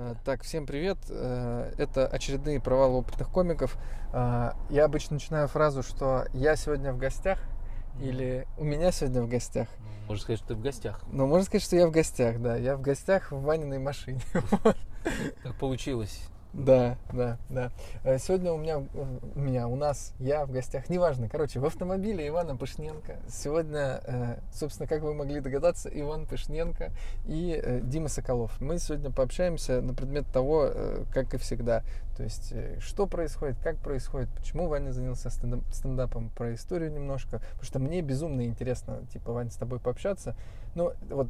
Э, Так, всем привет. Э, Это очередные провалы опытных комиков. Э, Я обычно начинаю фразу, что я сегодня в гостях или у меня сегодня в гостях. Ну, Можно сказать, что ты в гостях. Но можно сказать, что я в гостях, да. Я в гостях в Ваниной машине. Так получилось. Да, да, да. Э, Сегодня у меня, у меня, у нас, я в гостях, неважно. Короче, в автомобиле Ивана Пышненко. Сегодня, э, собственно, как вы могли догадаться, Иван Пышненко и э, Дима Соколов. Мы сегодня пообщаемся на предмет того, как и всегда. То есть, что происходит, как происходит, почему Ваня занялся стендап- стендапом, про историю немножко. Потому что мне безумно интересно, типа, Ваня, с тобой пообщаться. Ну, вот,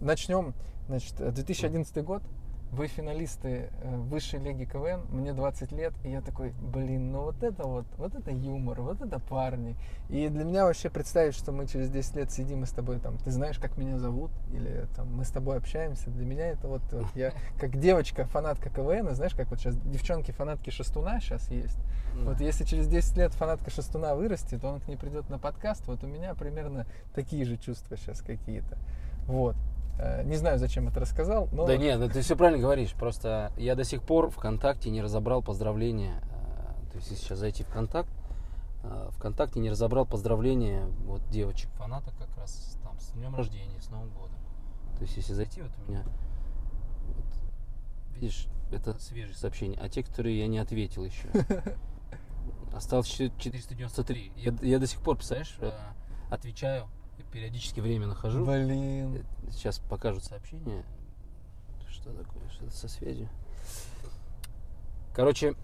начнем. Значит, э, 2011 год. Вы финалисты э, высшей лиги КВН, мне 20 лет, и я такой, блин, ну вот это вот, вот это юмор, вот это парни. И для меня вообще представить, что мы через 10 лет сидим и с тобой там, ты знаешь, как меня зовут, или там мы с тобой общаемся, для меня это вот, вот я как девочка, фанатка КВН, знаешь, как вот сейчас девчонки фанатки Шестуна сейчас есть. Вот если через 10 лет фанатка Шестуна вырастет, он к ней придет на подкаст, вот у меня примерно такие же чувства сейчас какие-то. Вот. Э, Не знаю, зачем это рассказал, но... Да нет, ну ты все правильно говоришь. Просто я до сих пор ВКонтакте не разобрал поздравления. э, То есть, если сейчас зайти в ВКонтакт, э, ВКонтакте не разобрал поздравления вот девочек, фанаток как раз там с днем рождения, с Новым годом. То есть, если зайти, вот у меня, вот, видишь, это свежие сообщения. А те, которые я не ответил еще, осталось еще 493. Я, я до сих пор, представляешь, отвечаю, периодически время нахожу. Блин. Сейчас покажут сообщение. Что такое? Что-то со связью. Короче,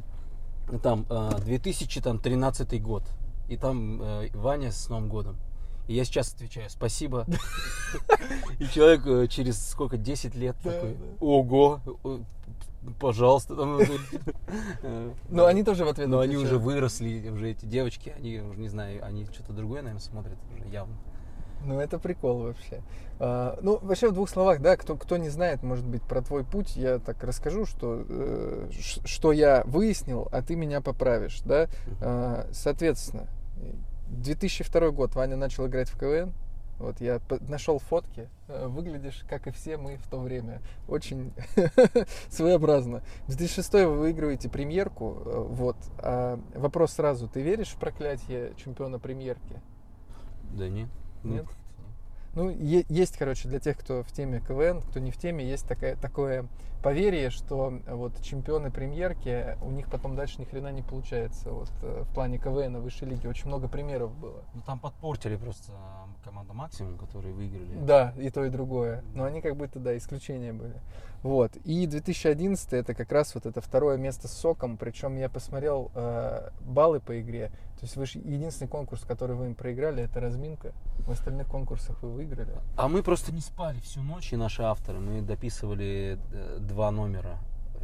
там э, 2013 год. И там э, Ваня с Новым годом. И я сейчас отвечаю спасибо. И человек э, через сколько, 10 лет такой, ого, э, пожалуйста. э, Но они тоже в ответ Но они уже выросли, уже эти девочки, они уже не знаю, они что-то другое, наверное, смотрят уже явно. Ну, это прикол вообще. А, ну, вообще, в двух словах, да, кто, кто не знает, может быть, про твой путь, я так расскажу, что, э, что я выяснил, а ты меня поправишь, да. А, соответственно, 2002 год Ваня начал играть в КВН. Вот я нашел фотки. Э, Выглядишь, как и все мы в то время. Очень своеобразно. В 2006 вы выигрываете премьерку. э, Вот. А вопрос сразу. Ты веришь в проклятие чемпиона премьерки? Да нет. Ну, Нет? Ну, е- есть, короче, для тех, кто в теме КВН, кто не в теме, есть такая, такое поверье, что э, вот чемпионы премьерки, у них потом дальше ни хрена не получается. Вот э, в плане КВН высшей лиги очень много примеров было. Ну там подпортили просто команда Максимум, которые выиграли. Да, и то, и другое. Но они как будто, да, исключения были. Вот. И 2011 это как раз вот это второе место с соком. Причем я посмотрел э, баллы по игре. То есть вы же единственный конкурс, который вы им проиграли, это разминка. В остальных конкурсах вы выиграли. А мы просто не спали всю ночь, и наши авторы. Мы дописывали э, два номера.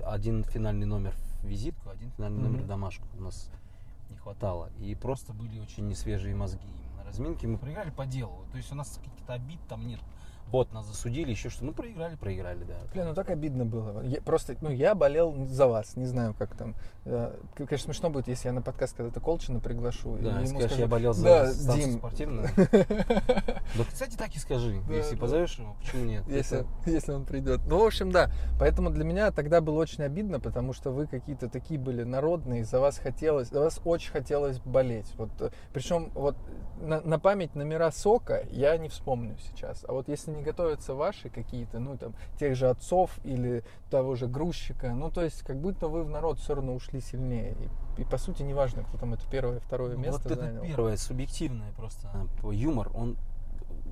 Один финальный номер в визитку, один финальный номер в домашку. У нас не хватало. И просто были очень несвежие мозги. Именно разминки мы проиграли по делу. То есть у нас каких-то обид там нет. Вот, нас засудили, еще что. Ну, проиграли, проиграли, да. Блин, ну так обидно было. Я, просто, ну, я болел за вас, не знаю, как там. Э, Конечно, смешно будет, если я на подкаст когда-то Колчина приглашу. и Да, ему скажешь, скажу, я болел за Да, станцию Дим, спортивную. Да, кстати, так и скажи. Если позовешь его, почему нет? если он придет. Ну, в общем, да. Поэтому для меня тогда было очень обидно, потому что вы какие-то такие были народные, за вас хотелось, за вас очень хотелось болеть. Вот, э, причем вот на, на память номера сока я не вспомню сейчас. А вот если не готовятся ваши какие-то, ну там тех же отцов или того же грузчика, ну то есть как будто вы в народ все равно ушли сильнее. И, и по сути неважно, кто там это первое, второе Ну, место вот это занял. первое, субъективное просто э, юмор, он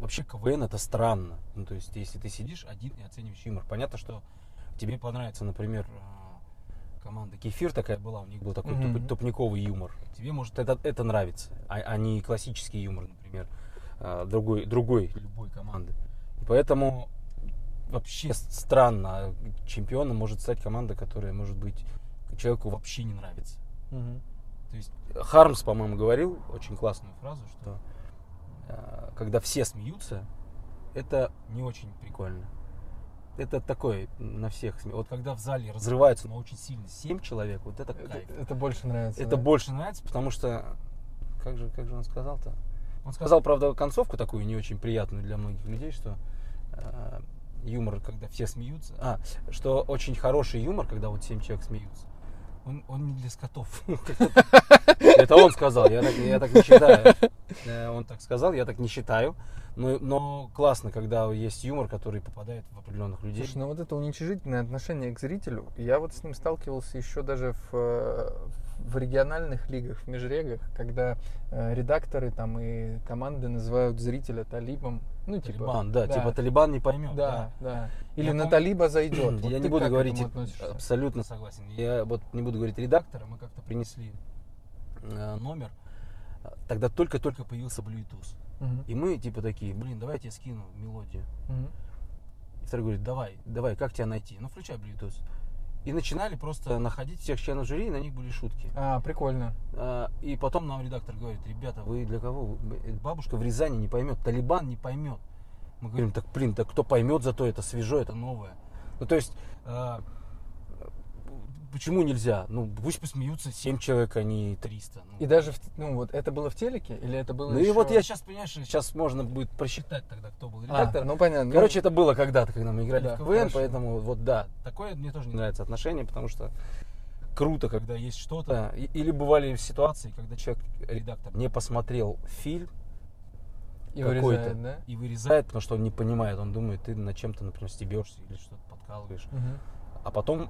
вообще КВН это странно. Ну, то есть, если ты сидишь один и оцениваешь юмор, понятно, что тебе понравится, например, э, команда Кефир такая была, у них был такой Мгм. туп- тупниковый юмор. Тебе может это, это нравится, а, а не классический юмор, например, э, другой, другой любой команды. Поэтому вообще странно, чемпионом может стать команда, которая, может быть, человеку вообще не нравится. Мгм. То есть Хармс, по-моему, говорил очень классную фразу, что э, когда все смеются, это не очень прикольно. Это такое на всех сме- Вот когда в зале разрываются, но очень сильно 7 человек, вот это Это, кайф. это больше нравится. Это да? больше нравится, потому что как же, как же он сказал-то? Он сказал, правда, концовку такую не очень приятную для многих людей, что э, юмор, когда все смеются. А, что очень хороший юмор, когда вот семь человек смеются. Он, он не для скотов. Это он сказал, я так, я так не считаю. Э, Он так сказал, я так не считаю. Но, но классно, когда есть юмор, который попадает в определенных людей. Слушай, ну вот это уничижительное отношение к зрителю, я вот с ним сталкивался еще даже в, э, в региональных лигах, в межрегах, когда э, редакторы там и команды называют зрителя талибом. Ну, типа, Талибан, да, типа Талибан не поймет. Да, да. Или Я на пом- талиба зайдет. Вот я не буду говорить, абсолютно согласен. Я вот не буду говорить редактора, мы как-то принесли э, номер, тогда только-только появился Bluetooth. И мы типа такие, блин, давай я тебе скину мелодию. И второй говорит, давай, давай, как тебя найти? Ну, включай Bluetooth. И начинали просто находить всех членов жюри, и на них были шутки. А, прикольно. А, И потом нам редактор говорит, ребята, вы для кого? Э, Бабушка в Рязани не поймет, Талибан не поймет. Мы говорим, так, блин, так кто поймет, зато это свежо, это новое. Ну, то есть, а, почему нельзя? Ну, пусть посмеются 7 человек, а не 300. Ну, И даже, в, ну вот, это было в телеке или это было Ну еще- и вот я сейчас, понимаешь, сейчас можно будет просчитать тогда, кто был А, редактор. ну понятно. Короче, это было когда-то, когда мы играли Да, в КВН, хорошо. поэтому вот да, такое мне тоже не нравится отношение, потому что круто, когда есть что-то. И- Или бывали ситуации, когда человек, редактор, не посмотрел фильм и какой-то вырезает, да? и вырезает, потому что он не понимает, он думает, ты над чем-то, например, стебешься или что-то подкалываешь. Мгм. А потом,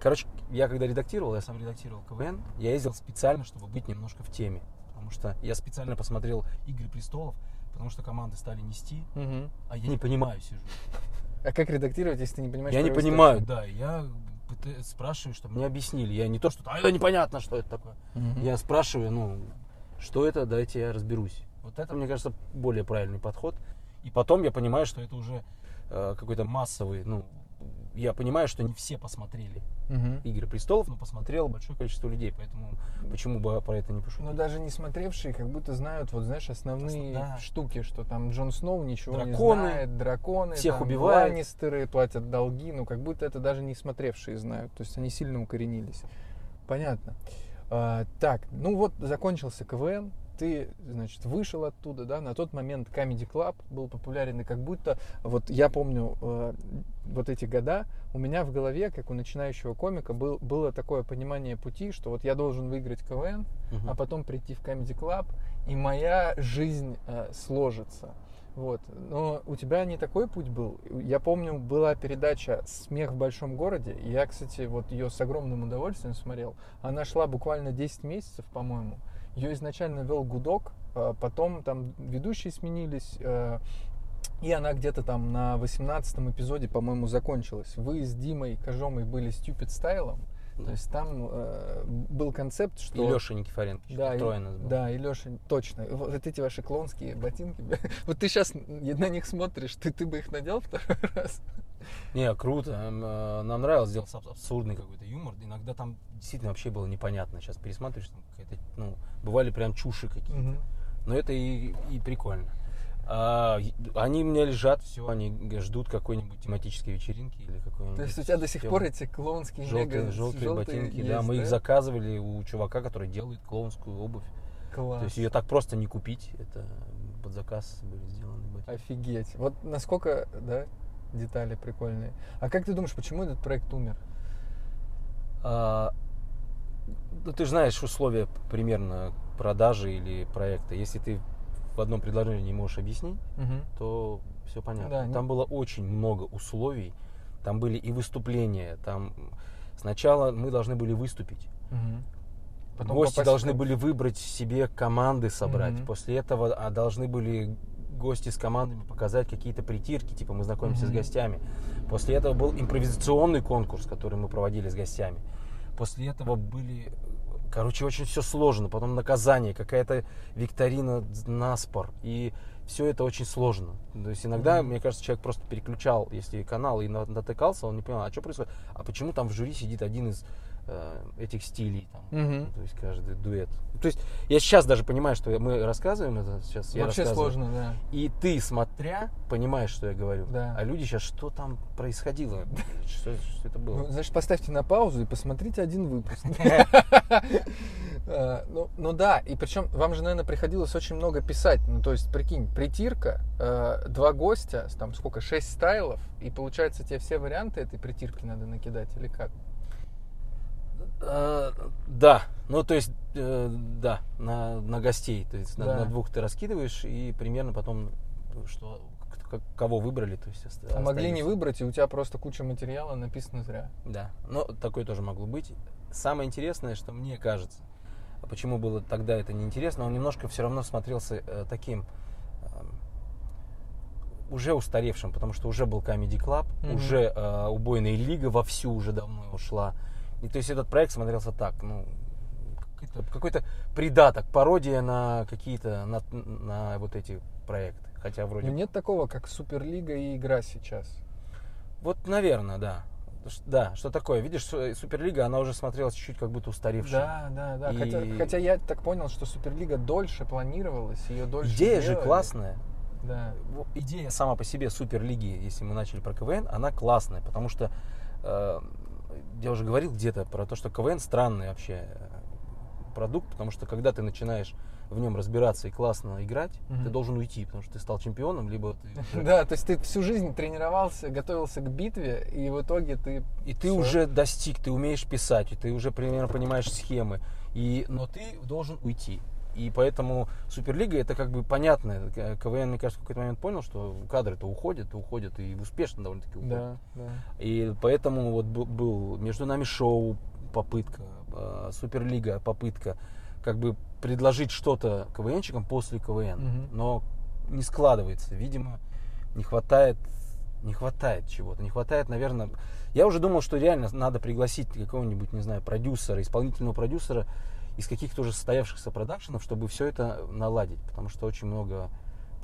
короче, я когда редактировал, я сам редактировал КВН, я ездил специально, чтобы быть немножко в теме. Потому что я специально посмотрел «Игры престолов», потому что команды стали нести, Мгм. а я не понимаю сижу. А как редактировать, если ты не понимаешь? Я не понимаю, да, я спрашиваю, чтобы мне объяснили. Я не то, что а это непонятно, что это такое. Я спрашиваю, ну, что это, дайте я разберусь. Вот это, мне кажется, более правильный подход. И потом я понимаю, что это уже э, какой-то массовый, ну, я понимаю, что не все посмотрели Мгм. Игры престолов, но посмотрело большое количество людей, поэтому почему бы про это не пошутить? Но даже не смотревшие, как будто знают, вот знаешь, основные Да. штуки, что там Джон Сноу ничего Драконы, не знает, драконы, всех там, убивают. Ланнистеры платят долги, ну как будто это даже не смотревшие знают, то есть они сильно укоренились. Понятно. А, так, ну вот закончился КВН, ты, значит, вышел оттуда, да, на тот момент Comedy Club был популярен, и как будто, вот я помню э, вот эти года, у меня в голове, как у начинающего комика, был, было такое понимание пути, что вот я должен выиграть КВН, Мгм. а потом прийти в Comedy Club, и моя жизнь э, сложится. Вот. Но у тебя не такой путь был. Я помню, была передача «Смех в большом городе». Я, кстати, вот ее с огромным удовольствием смотрел. Она шла буквально 10 месяцев, по-моему. Ее изначально вел Гудок, а потом там ведущие сменились, э, и она где-то там на 18 эпизоде, по-моему, закончилась. Вы с Димой Кожомой были стюпид стайлом. То есть там э, был концепт, что... И Леша Никифоренко. Да, и, нас было. да, и Леша, точно. Вот эти ваши клонские ботинки. Вот ты сейчас на них смотришь, ты, ты бы их надел второй раз? Не, круто. Э, Нам нравилось абс- абсурдный какой-то юмор. Иногда там действительно вообще было непонятно. Сейчас пересматриваешь, там какая-то, ну, бывали прям чуши какие-то. Мгм. Но это и, и прикольно. А, они у меня лежат, все, они ждут какой-нибудь тематической вечеринки или какой-нибудь. То есть у тебя до сих тем- пор эти клоунские желтые, мега желтые желтые ботинки, есть, да, мы их заказывали у чувака, который делает клоунскую обувь. Класс. То есть ее так просто не купить, это под заказ были сделаны ботинки. Офигеть. Вот насколько, да, детали прикольные. А как ты думаешь, почему этот проект умер? А, ну, ты знаешь условия примерно продажи или проекта. Если ты в одном предложении не можешь объяснить, Мгм. то все понятно. Да, там не- было очень много условий. Там были и выступления. Там сначала мы должны были выступить. Мгм. Потом Гости в должны были выбрать себе команды собрать. Мгм. После этого а, должны были гости с командами показать какие-то притирки, типа мы знакомимся Мгм. с гостями. После этого был импровизационный конкурс, который мы проводили с гостями. После этого были, короче, очень все сложно. Потом наказание, какая-то викторина на спор. И все это очень сложно. То есть иногда, Мгм. мне кажется, человек просто переключал, если канал и на- натыкался, он не понимал, а что происходит, а почему там в жюри сидит один из этих стилей, там, Мгм. то есть каждый дуэт. То есть я сейчас даже понимаю, что мы рассказываем это сейчас. я Вообще сложно, да. И ты, смотря, понимаешь, что я говорю. Да. А люди сейчас, что там происходило? Что, что это было? Ну, значит, поставьте на паузу и посмотрите один выпуск. Э, Ну, ну да, и причем вам же, наверное, приходилось очень много писать. Ну, то есть, прикинь, притирка, э, два гостя, там сколько, шесть стайлов, и получается тебе все варианты этой притирки надо накидать, или как? Э, Да, ну то есть, э, да, на, на гостей. То есть на, Да. на двух ты раскидываешь и примерно потом, что, к- кого выбрали. То есть оста- А могли не выбрать, и у тебя просто куча материала написано зря. Да, но такое тоже могло быть. Самое интересное, что мне кажется, а почему было тогда это неинтересно, он немножко все равно смотрелся э, таким эм, уже устаревшим, потому что уже был Comedy Club, Мгм. уже э, убойная лига вовсю уже давно ушла. И то есть этот проект смотрелся так, ну, какой-то, какой-то придаток, пародия на какие-то, на, на вот эти проекты. Хотя вроде Но нет такого, как Суперлига и игра сейчас. Вот, наверное, да. Да, что такое? Видишь, Су- Суперлига, она уже смотрелась чуть-чуть как будто устаревшая. Да, да, да. И- Хотя, хотя я так понял, что Суперлига дольше планировалась, ее дольше Идея же делали. классная. Да. Идея сама по себе Суперлиги, если мы начали про КВН, она классная, потому что э, я уже говорил где-то про то, что КВН странный вообще э, продукт, потому что когда ты начинаешь в нем разбираться и классно играть, Мгм. ты должен уйти, потому что ты стал чемпионом, либо ты Да, то есть ты всю жизнь тренировался, готовился к битве, и в итоге ты... И ты уже достиг, ты умеешь писать, и ты уже примерно понимаешь схемы. И, но ты должен уйти. И поэтому Суперлига это как бы понятно. К- КВН, мне кажется, в какой-то момент понял, что кадры-то уходят, уходят, и успешно довольно-таки уходят. Да, да. И поэтому вот был, был между нами шоу попытка, э, Суперлига попытка, как бы предложить что-то КВНчикам после КВН. Мгм. Но не складывается. Видимо, не хватает, не хватает чего-то. Не хватает, наверное. Я уже думал, что реально надо пригласить какого-нибудь, не знаю, продюсера, исполнительного продюсера из каких-то уже состоявшихся продакшенов, чтобы все это наладить. Потому что очень много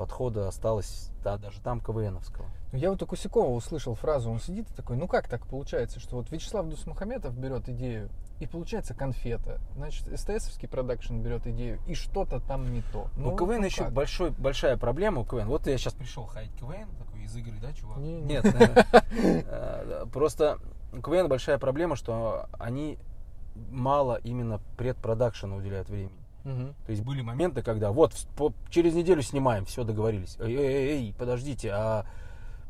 подхода осталось, да, даже там КВНовского. Ну, Я вот у Кусякова услышал фразу, он сидит и такой, ну как так получается, что вот Вячеслав Дусмухаметов берет идею, и получается конфета. Значит, СТСовский продакшн берет идею, и что-то там не то. Ну, КВН еще как? большой, большая проблема у КВН. Вот я сейчас пришел хаять КВН, такой из игры, да, чувак? Не- Нет, э, просто у КВН большая проблема, что они мало именно предпродакшена уделяют времени. Мгм. То есть были моменты, когда вот по- через неделю снимаем, все договорились. Эй, эй, эй, подождите, а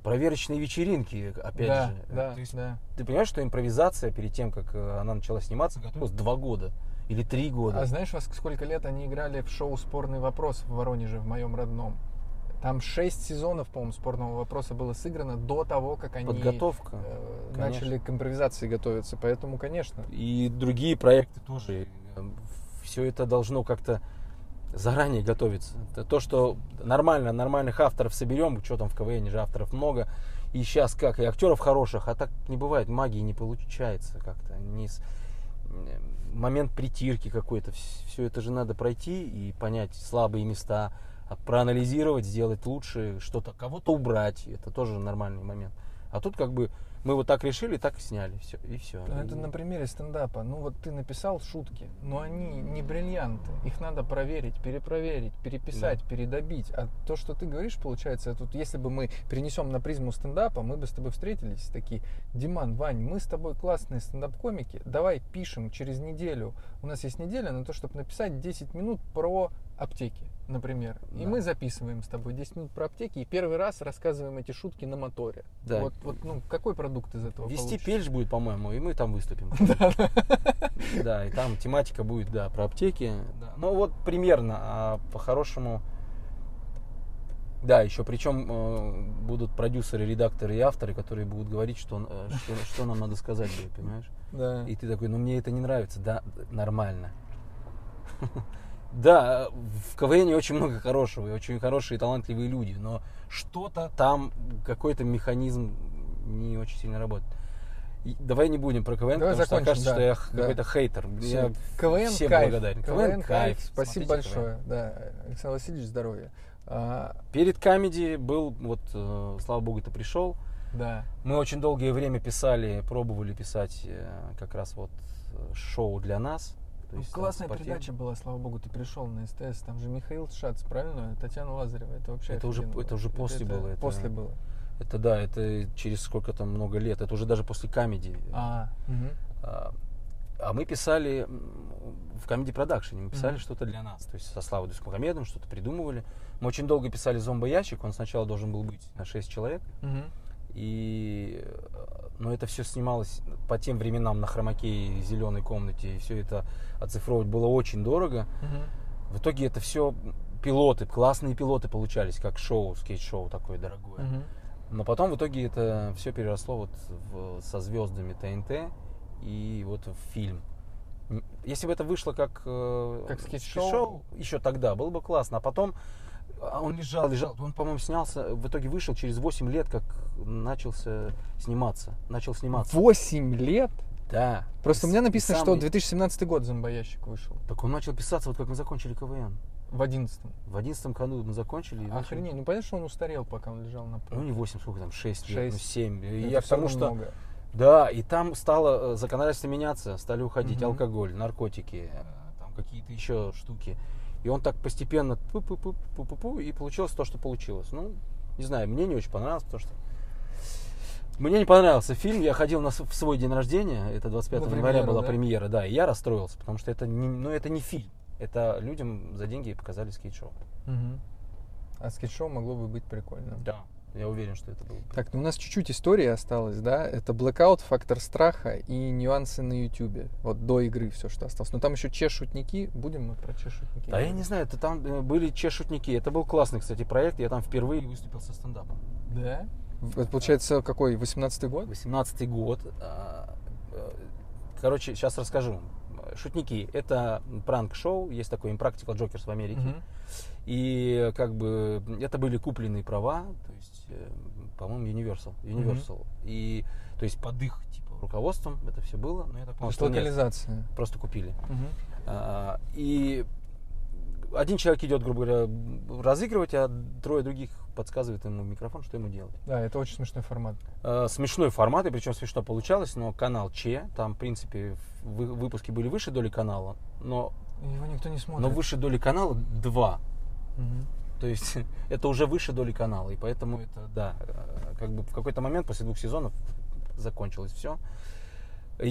проверочные вечеринки, опять да, же. да, То есть да. ты понимаешь, что импровизация перед тем, как э, она начала сниматься, готовилась два года или три года. А знаешь, во сколько лет они играли в шоу «Спорный вопрос» в Воронеже, в моем родном? Там шесть сезонов, по-моему, «Спорного вопроса» было сыграно до того, как они Подготовка. э, начали к импровизации готовиться. Поэтому, конечно. и другие проекты тоже. Все это должно как-то заранее готовиться. Это то, что нормально, нормальных авторов соберем, что там в КВН же авторов много. И сейчас как, и актеров хороших, а так не бывает, магии не получается как-то. Не с- э, момент притирки какой-то, все это же надо пройти и понять слабые места, проанализировать, сделать лучше, что-то, кого-то убрать, это тоже нормальный момент. А тут как бы мы вот так решили, так и сняли, все, и все. Ну, Это на примере стендапа. Ну вот ты написал шутки, но они не бриллианты. Их надо проверить, перепроверить, переписать, передобить. А то, что ты говоришь, получается, тут если бы мы перенесем на призму стендапа, мы бы с тобой встретились такие, Диман, Вань, мы с тобой классные стендап-комики, давай пишем через неделю. У нас есть неделя на то, чтобы написать 10 минут про аптеки, например. И Да. мы записываем с тобой 10 минут про аптеки и первый раз рассказываем эти шутки на моторе. Да. Вот, вот ну, какой продукт из этого Вести пельш будет, по-моему, и мы там выступим. Да, и там тематика будет, да, про аптеки. Ну вот примерно, а по-хорошему... Да, еще причем э, будут продюсеры, редакторы и авторы, которые будут говорить, что, э, что, что нам надо сказать будет, понимаешь? Да. И ты такой, ну мне это не нравится, да, нормально. Да, в КВН очень много хорошего, и очень хорошие и талантливые люди, но что-то там, какой-то механизм не очень сильно работает. И давай не будем про КВН, Давай потому что закончим, окажется, да, что я да. какой-то хейтер. Всё. Я КВН всем кайф. благодарен. КВН кайф. Спасибо Смотрите большое. Да, Александр Васильевич, здоровья. А, Перед Comedy был, вот, э, слава богу, ты пришел. Да. Мы очень долгое время писали, пробовали писать э, как раз вот э, шоу для нас. То Ну, есть, там, классная спортивное. передача была, слава богу, ты пришел на СТС. Там же Михаил Шац, правильно? Татьяна Лазарева. Это вообще Это уже- офигенно это уже после было, это- После было. Это да, это через сколько там много лет. Это уже даже после комедии. А, мгм. А, а мы писали в комедий продакшене, мы писали Мгм. что-то для нас. То есть со Славой Дусмухамедовым что-то придумывали. Мы очень долго писали зомбоящик, он сначала должен был быть на 6 человек. Мгм. И, э, но это все снималось по тем временам на хромаке зеленой комнате, и все это оцифровывать было очень дорого. Мгм. В итоге это все пилоты, классные пилоты получались, как шоу, скетч-шоу такое дорогое. Мгм. Но потом в итоге это все переросло вот в- со звездами ТНТ и вот в фильм. Если бы это вышло как, э, Как скетч-шоу? еще тогда было бы классно. А потом а он лежал, лежал. Он, по-моему, снялся, в итоге вышел через 8 лет, как начался сниматься. Начал сниматься. Восемь лет? Да. Просто у меня написано, сам- что 2017 год зомбоящик вышел. Так он начал писаться, вот как мы закончили КВН. В одиннадцатом. В одиннадцатом году мы закончили. и начали- Охренеть. Ну понятно, что он устарел, пока он лежал на Ну, не 8, сколько там, 6 лет, ну, Шесть. 7. И Это я потому что... много. Да, и там стало э, законодательство меняться, стали уходить Мгм. алкоголь, наркотики, э, там какие-то еще штуки. И он так постепенно пу-пу-пу, пу-пу-пу, и получилось то, что получилось. Ну, не знаю, мне не очень понравилось, потому что мне не понравился фильм. Я ходил на в свой день рождения, это 25 На января была да? премьера, да, и я расстроился, потому что это не, ну, это не фильм. Это людям за деньги показали скетч-шоу. Мгм. А скетч-шоу могло бы быть прикольно. Да. Я уверен, что это было. бы. Так, ну у нас чуть-чуть истории осталось, да? Это Blackout, фактор страха и нюансы на Ютубе. Вот до игры все, что осталось. Но там еще че-шутники. Будем мы про че-шутники? Да я не знаю, это там э, были че-шутники. Это был классный, кстати, проект. Я там впервые выступил со стендапом. Да? Это получается какой? 18-й год? 18 год. а, э, Короче, сейчас расскажу. Шутники – это пранк-шоу, есть такой Impractical Jokers в Америке. Мгм. И как бы это были купленные права, то есть, э, по-моему, Universal. Universal. И то есть под их типа руководством это все было, но я так есть что нет, локализация. просто купили. Мгм. А, И один человек идет, грубо говоря, разыгрывать, а трое других подсказывают ему микрофон, что ему делать. Да, это очень смешной формат. Э, Смешной формат, и причем смешно получалось, но канал Че, там, в принципе, вы- выпуски были выше доли канала, но, Его никто не смотрит. но выше доли канала 2. Мгм. То есть это уже выше доли канала, и поэтому это, да, э, как бы в какой-то момент после двух сезонов закончилось все.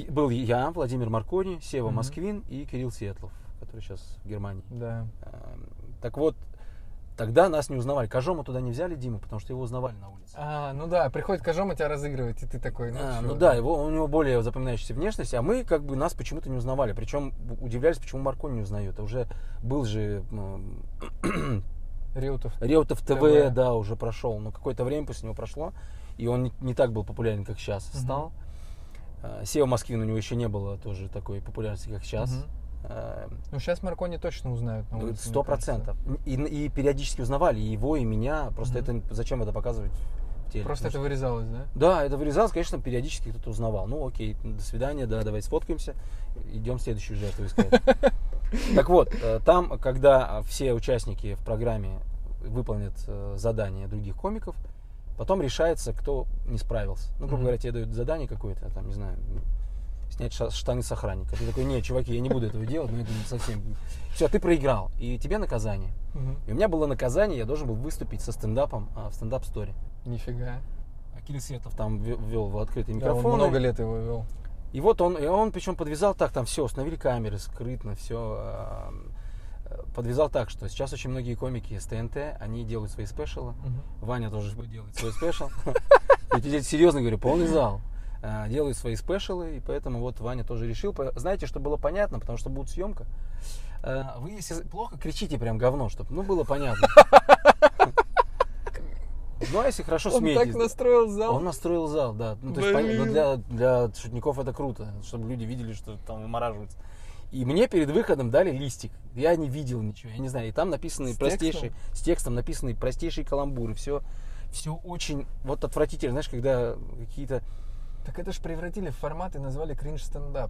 Был я, Владимир Маркони, Сева Мгм. Москвин и Кирилл Светлов, который сейчас в Германии. Да. Эм, Так вот, тогда нас не узнавали. Кожома туда не взяли, Диму, потому что его узнавали на улице. А, ну да, приходит Кожома тебя разыгрывать, и ты такой, ну, А, ну да, его, у него более запоминающаяся внешность, а мы как бы нас почему-то не узнавали. Причем удивлялись, почему Маркони не узнает. А уже был же м, Реутов. Реутов ТВ, ТВ. да, уже прошел. Но какое-то время после него прошло, и он не, не так был популярен, как сейчас стал. А, Сева Москвин у него еще не было тоже такой популярности, как сейчас. Мгм. Ну, сейчас Маркони точно узнают на улице, Сто процентов. И, и периодически узнавали и его, и меня. Просто Мгм. это зачем это показывать в теле? Просто это вырезалось, да? Да, это вырезалось, конечно, периодически кто-то узнавал. Ну, окей, до свидания, да, давай сфоткаемся, идем следующую жертву искать. Так вот, э, там, когда все участники в программе выполнят э, задание других комиков, потом решается, кто не справился. Ну, грубо Мгм. говоря, тебе дают задание какое-то, там, не знаю, снять штаны с охранника. Ты такой, нет, чуваки, я не буду этого делать, но это не совсем... Все, ты проиграл, и тебе наказание. Мгм. И у меня было наказание, я должен был выступить со стендапом а, в стендап-сторе. Нифига. А Кирилл Светов там ве- ввел в открытый Да, он микрофон. много лет его вел. И вот он, и он причем подвязал так, там все, установили камеры, скрытно, все. Подвязал так, что сейчас очень многие комики с ТНТ, они делают свои спешалы. Мгм. Ваня тоже будет делать свой спешл. Я тебе серьезно говорю, полный зал. А, Делают свои спешалы, и поэтому вот Ваня тоже решил. Знаете, что было понятно, потому что будет съемка. А, Вы, если плохо, кричите прям говно, чтобы ну, было понятно. Ну, а если хорошо Он так смеетесь. настроил зал. Он настроил зал, да. Ну, то есть, понятно, для, для шутников это круто, чтобы люди видели, что там вымораживается. И мне перед выходом дали листик. Я не видел ничего, я не знаю. И там написаны С простейшие, с текстом написаны простейшие каламбуры. Все, все очень вот отвратительно. Знаешь, когда какие-то... Так это ж превратили в формат и назвали кринж стендап.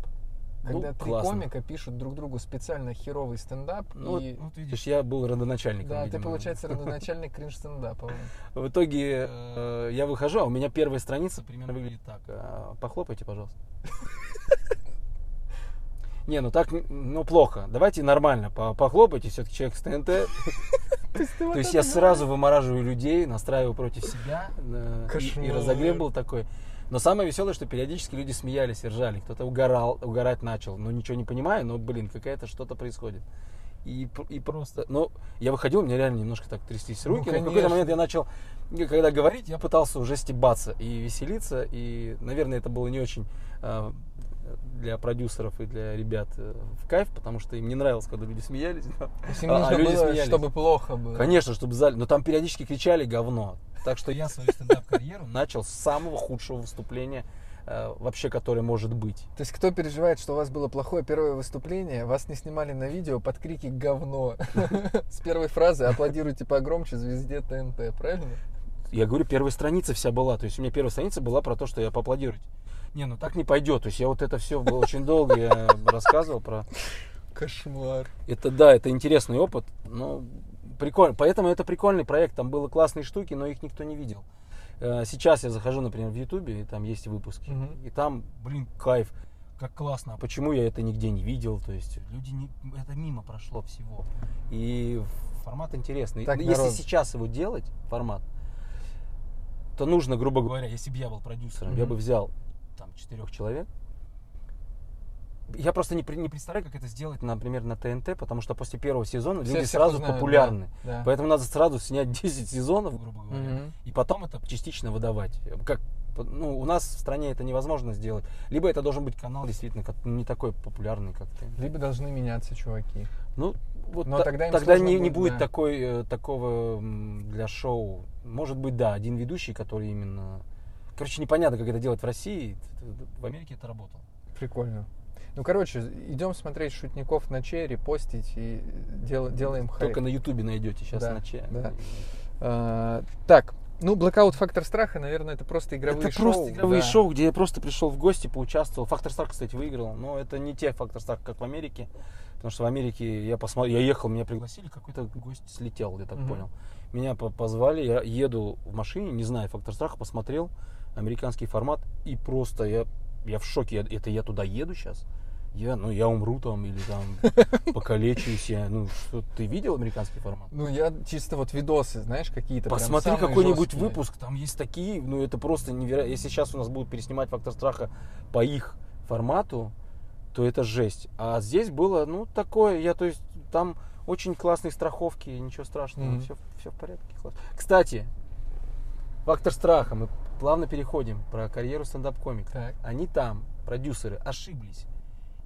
Когда Ну, три классно. комика пишут друг другу специально херовый стендап, Ну, и вот, вот видишь, я был родоначальником. да, ты видимо. получается родоначальник кринж стендапа. В итоге э, я выхожу, а у меня первая страница примерно выглядит так. Э, Похлопайте, пожалуйста. Не, ну так, ну плохо. Давайте нормально, по- похлопайте, все-таки человек с ТНТ. То есть я сразу вымораживаю людей, настраиваю против себя. э, и- разогрев был такой. Но самое веселое, что периодически люди смеялись и ржали. Кто-то угорал, угорать начал. Ну, ничего не понимаю, но, блин, какая-то что-то происходит. И, и просто, ну, я выходил, у меня реально немножко так трястись Ну, руки. но в какой-то момент я начал, когда говорить, я пытался уже стебаться и веселиться. И, наверное, это было не очень э, для продюсеров и для ребят э, в кайф, потому что им не нравилось, когда люди смеялись. есть им А- а нужно люди было, смеялись. чтобы плохо было. Конечно, чтобы зале. Но там периодически кричали говно. Так что я свою стендап-карьеру начал с самого худшего выступления э, вообще, которое может быть. То есть кто переживает, что у вас было плохое первое выступление, вас не снимали на видео под крики «говно». С первой фразы аплодируйте погромче звезде ТНТ, правильно? Я говорю, первая страница вся была. То есть у меня первая страница была про то, что я поаплодировать. Не, ну так не пойдет. То есть я вот это все было очень долго я рассказывал про... Кошмар. Это да, это интересный опыт, но прикольно. Поэтому это прикольный проект. Там было классные штуки, но их никто не видел. Э, Сейчас я захожу, например, в Ютубе, и там есть выпуски. Мгм. И там, блин, кайф. Как классно. А почему я это нигде не видел? То есть люди не, это мимо прошло всего. И формат интересный. Так, Если народ. сейчас его делать, формат, то нужно, грубо говоря, если бы я был продюсером, я Мгм. бы взял там четырех человек. Я просто не, не представляю, как это сделать, например, на ТНТ, потому что после первого сезона Все люди всех сразу узнают, популярны. да, да. Поэтому надо сразу снять 10 сезонов, грубо говоря, Мгм. и потом это частично выдавать. Как, ну, у нас в стране это невозможно сделать. Либо это должен быть канал действительно как- не такой популярный, как ТНТ. Либо должны меняться чуваки. Ну, вот Но та- тогда тогда не, не будет, будет да. такой, э, такого для шоу. Может быть, да, один ведущий, который именно... Короче, непонятно, как это делать в России. В Америке это работало. Прикольно. Ну, короче, идем смотреть шутников на черри, постить и дел- делаем хайп. Только на Ютубе найдете сейчас Да, на чай. да. А, так, ну, Blackout Фактор Страха, наверное, это просто игровые Это шоу. просто игровые да. шоу, где я просто пришел в гости, поучаствовал. Фактор Старк, кстати, выиграл. Но это не те Фактор Старк, как в Америке. Потому что в Америке я посмотрел, я ехал, меня пригласили, какой-то гость слетел, я так Мгм. понял. Меня по- позвали, я еду в машине, не знаю, Фактор Страха, посмотрел американский формат и просто я, я в шоке. Я- это я туда еду сейчас? Я, ну, я умру там или там покалечусь. Я, ну, что, ты видел американский формат? Ну, я чисто вот видосы, знаешь, какие-то Посмотри какой-нибудь выпуск, там есть такие, ну это просто невероятно. Если сейчас у нас будут переснимать фактор страха по их формату, то это жесть. А здесь было, ну, такое, я, то есть, там очень классные страховки, ничего страшного, Мгм. все, все в порядке. класс. Кстати, фактор страха, мы плавно переходим про карьеру стендап-комика. Они там, продюсеры, ошиблись.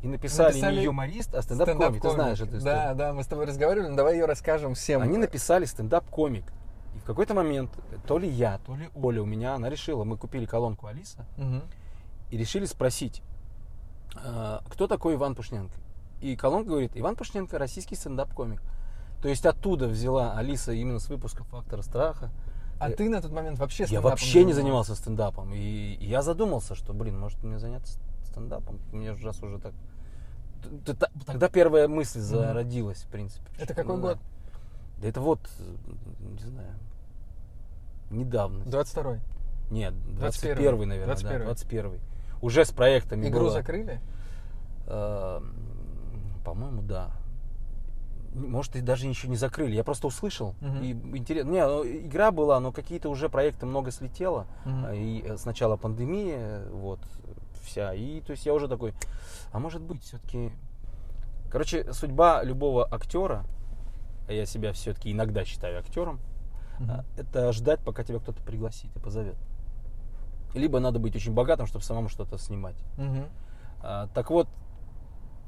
И написали, Написали не юморист, а стендап-комик. Ты знаешь эту историю. Да, да, мы с тобой разговаривали, но давай ее расскажем всем. Они написали стендап-комик. И в какой-то момент то ли я, то ли Оля у меня, она решила, мы купили колонку Алиса Мгм. и решили спросить, э, кто такой Иван Пушненко. И колонка говорит, Иван Пушненко российский стендап-комик. То есть оттуда взяла Алиса именно с выпуска «Фактора страха». А Э, ты на тот момент вообще Я вообще не занимался стендапом. И, я задумался, что, блин, может мне заняться стендапом. Мне же раз уже так... Тогда первая мысль зародилась, в принципе. Это какой год? Да это вот, не знаю, недавно. 22-й. Нет, 21-й, 21 наверное, 21-й. да, 21 Уже с проектами Игру было. закрыли? Э, По-моему, да. Может, и даже еще не закрыли. Я просто услышал. Мгм. И интересно. Не, ну, игра была, но какие-то уже проекты много слетело. Мгм. А, И э, сначала пандемия, вот, вся. И то есть я уже такой, а может быть, все-таки. Короче, судьба любого актера, а я себя все-таки иногда считаю актером, Мгм. а, это ждать, пока тебя кто-то пригласит и позовет. Либо надо быть очень богатым, чтобы самому что-то снимать. Мгм. А, так вот,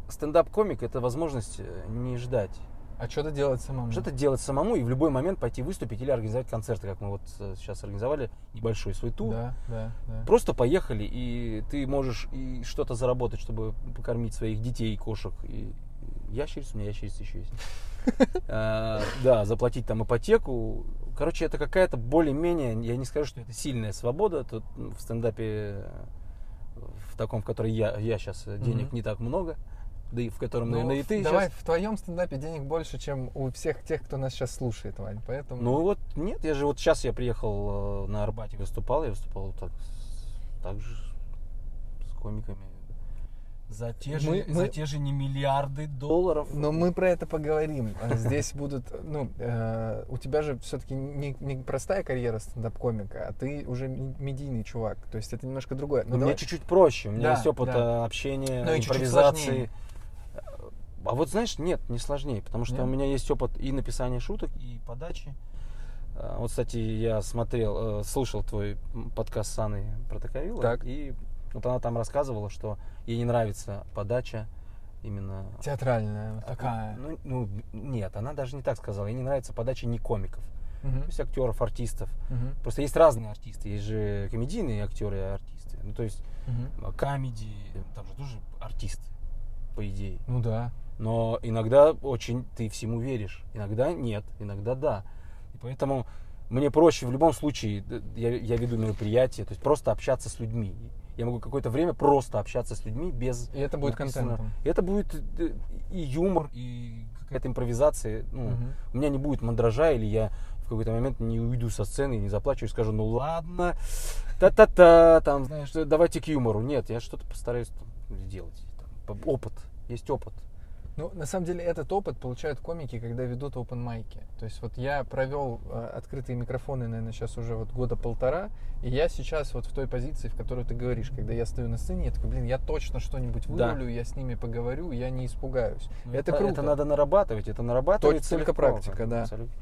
стендап-комик это возможность э, не ждать. А что-то делать самому? Что-то делать самому и в любой момент пойти выступить или организовать концерты, как мы вот э, сейчас организовали небольшой свой тур. Да, да, да. Просто поехали, и ты можешь и что-то заработать, чтобы покормить своих детей и кошек. И ящериц, у меня ящерица еще есть. А, Да, заплатить там ипотеку. Короче, это какая-то более-менее, я не скажу, что это сильная свобода. Тут в стендапе, в таком, в котором я, я сейчас денег Мгм. не так много, да и в котором, Ну, наверное, и ты давай, щас- в твоем стендапе денег больше, чем у всех тех, кто нас сейчас слушает, Вань. Поэтому... Ну вот нет, я же вот сейчас я приехал э, на Арбате выступал, я выступал так, с- так же с комиками. За те, же, Мы- за те же не миллиарды долларов. Но мы про это поговорим. А Здесь будут, ну, э, у тебя же все-таки не, не простая карьера стендап-комика, а ты уже медийный чувак. То есть это немножко другое. Ну, давай- чуть-чуть проще, у меня Да, есть опыт да. э, общения, Ну и чуть-чуть импровизации. сложнее. А вот знаешь, нет, не сложнее, потому что Нет? у меня есть опыт и написания шуток, и подачи. А, Вот, кстати, я смотрел, э, слушал твой подкаст с Анной Протаковилой, Так. и вот она там рассказывала, что ей не нравится подача именно... Театральная вот такая. Ну, ну, нет, она даже не так сказала. Ей не нравится подача не комиков, Мгм, то есть актеров, артистов. мгм, Просто есть разные артисты, есть же комедийные актеры и артисты. Ну, то есть мгм. а, камеди, там же тоже артисты, по идее. Ну да. Но иногда очень ты всему веришь, иногда нет, иногда да. И поэтому мне проще в любом случае, д- я, я веду мероприятие, то есть просто общаться с людьми. Я могу какое-то время просто общаться с людьми без... И это будет. И это будет э, и юмор, и какая-то импровизация. Ну, Мгм. У меня не будет мандража, или я в какой-то момент не уйду со сцены не заплачу и скажу, ну ладно, та-та-та, там, знаешь, давайте к юмору. Нет, я что-то постараюсь там сделать. Там, опыт, есть опыт. Ну, на самом деле, этот опыт получают комики, когда ведут open майки. То есть вот я провел э, открытые микрофоны, наверное, сейчас уже вот года полтора, и я сейчас вот в той позиции, в которой ты говоришь, когда я стою на сцене, я такой, блин, я точно что-нибудь Да. вырулю, я с ними поговорю, я не испугаюсь. Ну, это, круто. Это надо нарабатывать, это нарабатывается только легко, практика, да. абсолютно.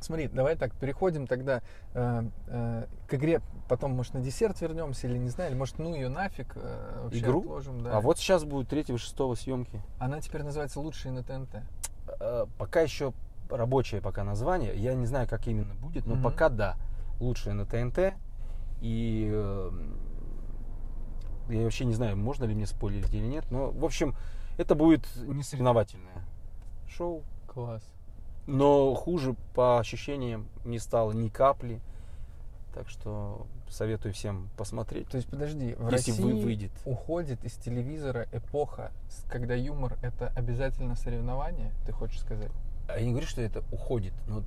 Смотри, давай так, переходим тогда э, э, к игре, потом, может, на десерт вернемся или не знаю, или может, ну ее нафиг э, вообще Игру? отложим, да. А вот сейчас будет третьего, шестого съемки. Она теперь называется «Лучшие на ТНТ». Э, Пока еще рабочее пока название. Я не знаю, как именно будет, но Мгм. пока да. Лучшее на ТНТ. И э, я вообще не знаю, можно ли мне спойлерить или нет. Но, в общем, это будет не соревновательное шоу. Класс. Но хуже по ощущениям не стало ни капли. Так что советую всем посмотреть. То есть, подожди, в Если России вы выйдет. уходит из телевизора эпоха, когда юмор это обязательно соревнование, ты хочешь сказать? А я не говорю, что это уходит. Но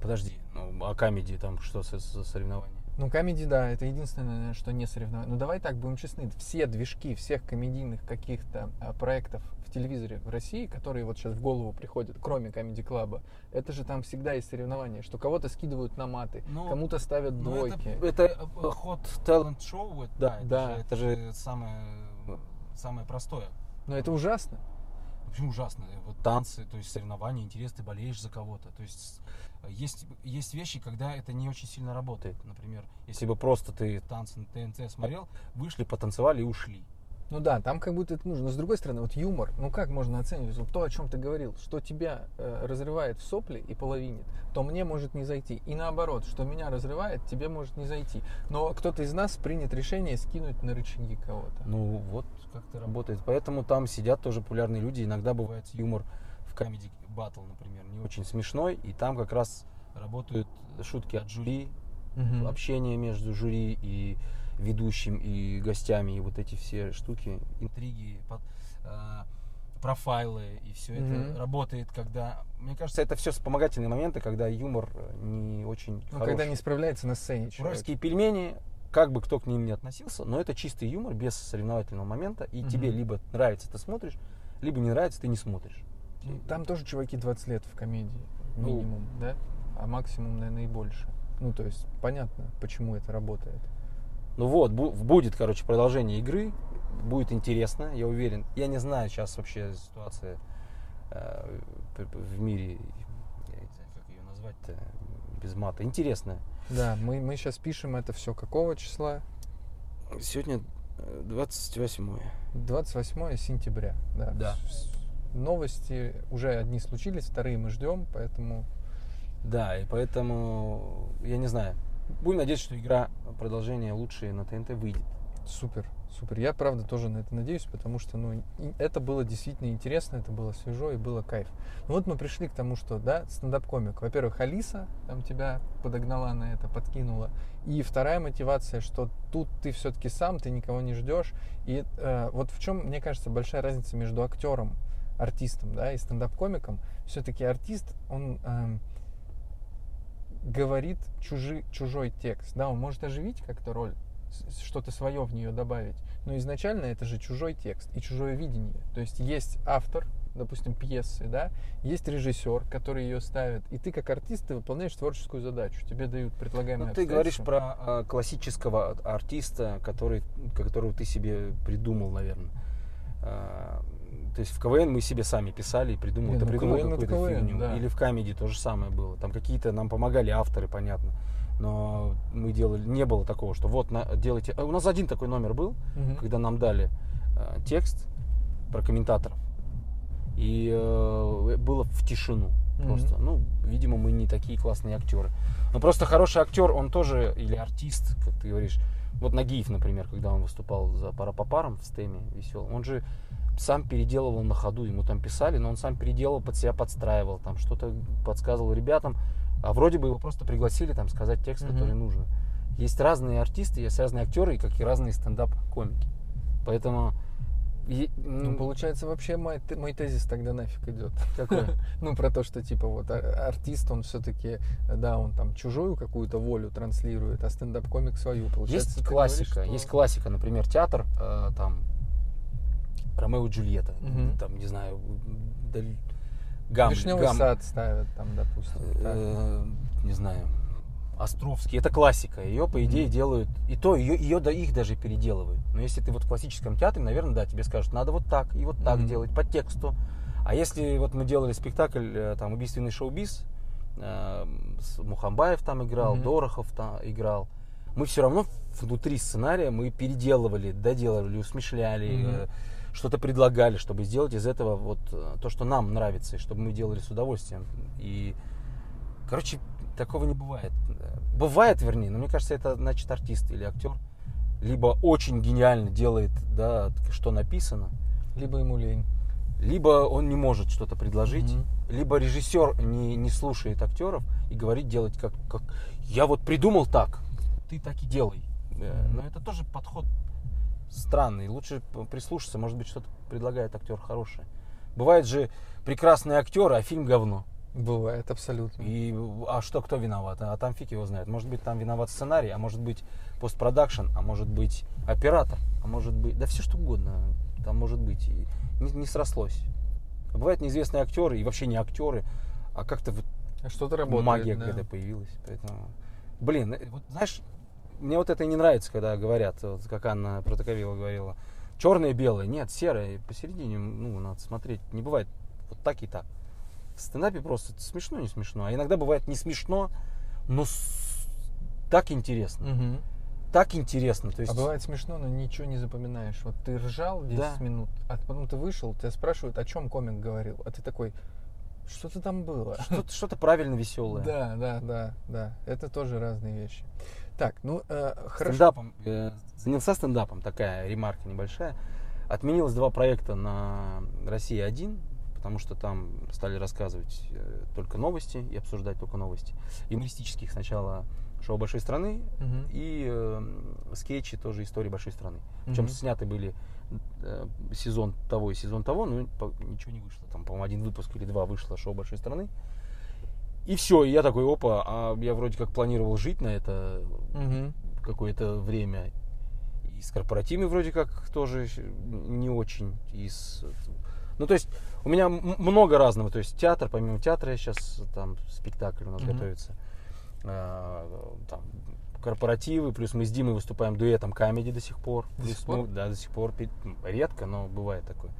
подожди, ну, а комедии там что за соревнования? Ну, комедий, да, это единственное, что не соревнование. Ну, давай так, будем честны, все движки всех комедийных каких-то а, проектов телевизоре в России, которые вот сейчас в голову приходят, кроме Comedy Club, это же там всегда есть соревнования, что кого-то скидывают на маты, Ну, кому-то ставят Ну, двойки. это, это ход талент шоу, да, это Да. же, это же самое, самое простое. Но это ужасно. Почему ужасно? Вот танцы, то есть соревнования, интерес, ты болеешь за кого-то. То есть э, есть, есть вещи, когда это не очень сильно работает. Например, если бы просто ты танцы на ТНТ смотрел, вышли, потанцевали и ушли. Ну да, там как будто это нужно. Но с другой стороны, вот юмор, ну как можно оценивать? Вот то, о чем ты говорил, что тебя э, разрывает в сопли и половинит, то мне может не зайти. И наоборот, что меня разрывает, тебе может не зайти. Но кто-то из нас принят решение скинуть на рычаги кого-то. Ну вот как это работает. Поэтому там сидят тоже популярные люди. Иногда бывает юмор в Comedy Battle, например, не очень смешной. И там как раз работают шутки от жюри, Мгм. общение между жюри и ведущим и гостями и вот эти все штуки, интриги, под- э, профайлы и все Мгм. это работает, когда мне кажется, это все вспомогательные моменты, когда юмор не очень Ну, хороший. когда не справляется на сцене человек. Уральские пельмени, как бы кто к ним ни относился, но это чистый юмор без соревновательного момента, и Мгм. тебе либо нравится, ты смотришь, либо не нравится, ты не смотришь. Ну, Там тоже чуваки 20 лет в комедии, Ну. минимум, да? А максимум, наверное, и больше. Ну, то есть, понятно, почему это работает. Ну вот, бу- будет, короче, продолжение игры. Будет интересно, я уверен. Я не знаю сейчас вообще ситуация э, в мире, я не знаю, как ее назвать-то, без мата. Интересно. Да, мы, мы сейчас пишем это все какого числа? Сегодня э, 28 28 сентября. Да. Да. Новости уже одни случились, вторые мы ждем, поэтому Да, и поэтому, я не знаю. Будем надеяться, что игра продолжение лучшие на ТНТ выйдет. супер, супер. Я правда тоже на это надеюсь, потому что ну, это было действительно интересно, это было свежо и было кайф. Ну вот мы пришли к тому, что, да, стендап-комик. Во-первых, Алиса там тебя подогнала на это, подкинула. И вторая мотивация, что тут ты все-таки сам, ты никого не ждешь. И э, вот в чем, мне кажется, большая разница между актером, артистом, да, и стендап-комиком. Все-таки артист, он э, говорит чужи, чужой текст, да, он может оживить как-то роль, что-то свое в нее добавить, но изначально это же чужой текст и чужое видение. То есть есть автор, допустим, пьесы, да, есть режиссер, который ее ставит, и ты как артист ты выполняешь творческую задачу, тебе дают предлагаемые Ну, ты говоришь про э, классического артиста, который, которого ты себе придумал, наверное. Э, то есть в КВН мы себе сами писали и придумал, Не, ты ну, придумал это какую-то КВН, фигню. да. Или в Comedy то же самое было. Там какие-то нам помогали авторы, понятно. Но мы делали, не было такого, что вот на, делайте. А У нас один такой номер был, Мгм. когда нам дали э, текст про комментаторов. И э, было в тишину просто. Ну, видимо, мы не такие классные актеры. Но просто хороший актер, он тоже, или артист, как ты говоришь. Вот Нагиев, например, когда он выступал за пара по парам в стеме веселом, он же сам переделывал на ходу, ему там писали, но он сам переделал, под себя подстраивал, там что-то подсказывал ребятам, а вроде бы его просто пригласили там сказать текст, Мгм. который нужно. Есть разные артисты, есть разные актеры, как и разные стендап-комики. Поэтому и, Ну, м, получается, вообще мой, мой тезис тогда нафиг идет. какой? Ну, про то, что, типа, вот а- артист, он все-таки, да, он там чужую какую-то волю транслирует, а стендап-комик свою. Получается, Есть классика, говоришь, что- есть классика, например, театр, э, там, Ромео и Джульетта, Мгм. там, не знаю, Даль- Гамлет, Вишневый Гам- сад ставят там, допустим. э, не знаю, Островский, это классика, ее, по идее, Мгм. делают, и то, ее, ее да, их даже переделывают. Но если ты вот в классическом театре, наверное, да, тебе скажут, надо вот так и вот так Мгм. делать, по тексту. А если вот мы делали спектакль, э, там, «Убийственный шоу-биз», э, Мухамбаев там играл, Мгм. Дорохов там играл, мы все равно внутри сценария мы переделывали, доделывали, усмешляли, Мгм. э, что-то предлагали, чтобы сделать из этого вот э, то, что нам нравится, и чтобы мы делали с удовольствием. И, короче, такого не бывает. Бывает, вернее, но мне кажется, это значит артист или актер либо очень гениально делает, да, что написано, Либо ему лень. либо он не может что-то предложить, Мгм. либо режиссер не, не слушает актеров и говорит делать как, как я вот придумал так, ты так и делай. Мгм. Но это тоже подход странный. Лучше прислушаться, может быть, что-то предлагает актер хорошее. Бывает же прекрасные актеры, а фильм говно. Бывает, абсолютно. И, а что, кто виноват? А там фиг его знает. Может быть, там виноват сценарий, а может быть постпродакшн, а может быть оператор, а может быть, да все что угодно там может быть. И не, не срослось. Бывают неизвестные актеры и вообще не актеры, а как-то вот Что-то работает. магия да. когда появилась. Поэтому, блин, э, вот знаешь, мне вот это и не нравится, когда говорят, вот как Анна Протоковила говорила, черное и белое. Нет, серое посередине, ну, надо смотреть. Не бывает вот так и так. В стендапе просто смешно, не смешно. А иногда бывает не смешно, но с- так интересно. Мгм. Так интересно. То есть, А бывает смешно, но ничего не запоминаешь. Вот ты ржал 10 Да. минут, а потом ты вышел, тебя спрашивают, о чем комик говорил. А ты такой, что-то там было. что-то, что-то правильно веселое. Да, да, да, да. Это тоже разные вещи. Так, ну э, хорошо. Стендапом. э, занялся стендапом, такая ремарка небольшая. Отменилось два проекта на Россия 1, потому что там стали рассказывать э, только новости и обсуждать только новости. Юмористических сначала шоу большой страны Мгм. и э, скетчи тоже истории большой страны. Причем Мгм. сняты были э, сезон того и сезон того, но по- ничего не вышло. Там, по-моему, один выпуск или два вышло шоу большой страны. И все, и я такой, опа, а я вроде как планировал жить на это Мгм. какое-то время. И с корпоративами вроде как тоже не очень. И с- Ну, то есть у меня много разного. То есть театр, помимо театра, я сейчас там спектакль у нас Мгм. готовится. А, там корпоративы, плюс мы с Димой выступаем дуэтом камеди до сих пор. До Плюс, сих пор? ну, да, до сих пор. Редко, но бывает такое.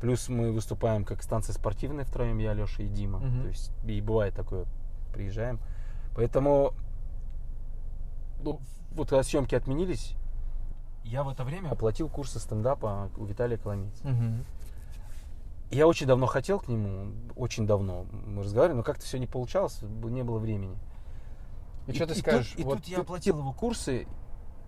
Плюс мы выступаем как станция спортивная втроем, я, Леша и Дима. Мгм. То есть и бывает такое, приезжаем. Поэтому ну, вот когда съемки отменились, я в это время оплатил курсы стендапа у Виталия Коломейца. Мгм. Я очень давно хотел к нему, очень давно мы разговаривали, но как-то все не получалось, не было времени. И что ты тут- скажешь? И Вот тут я оплатил его курсы,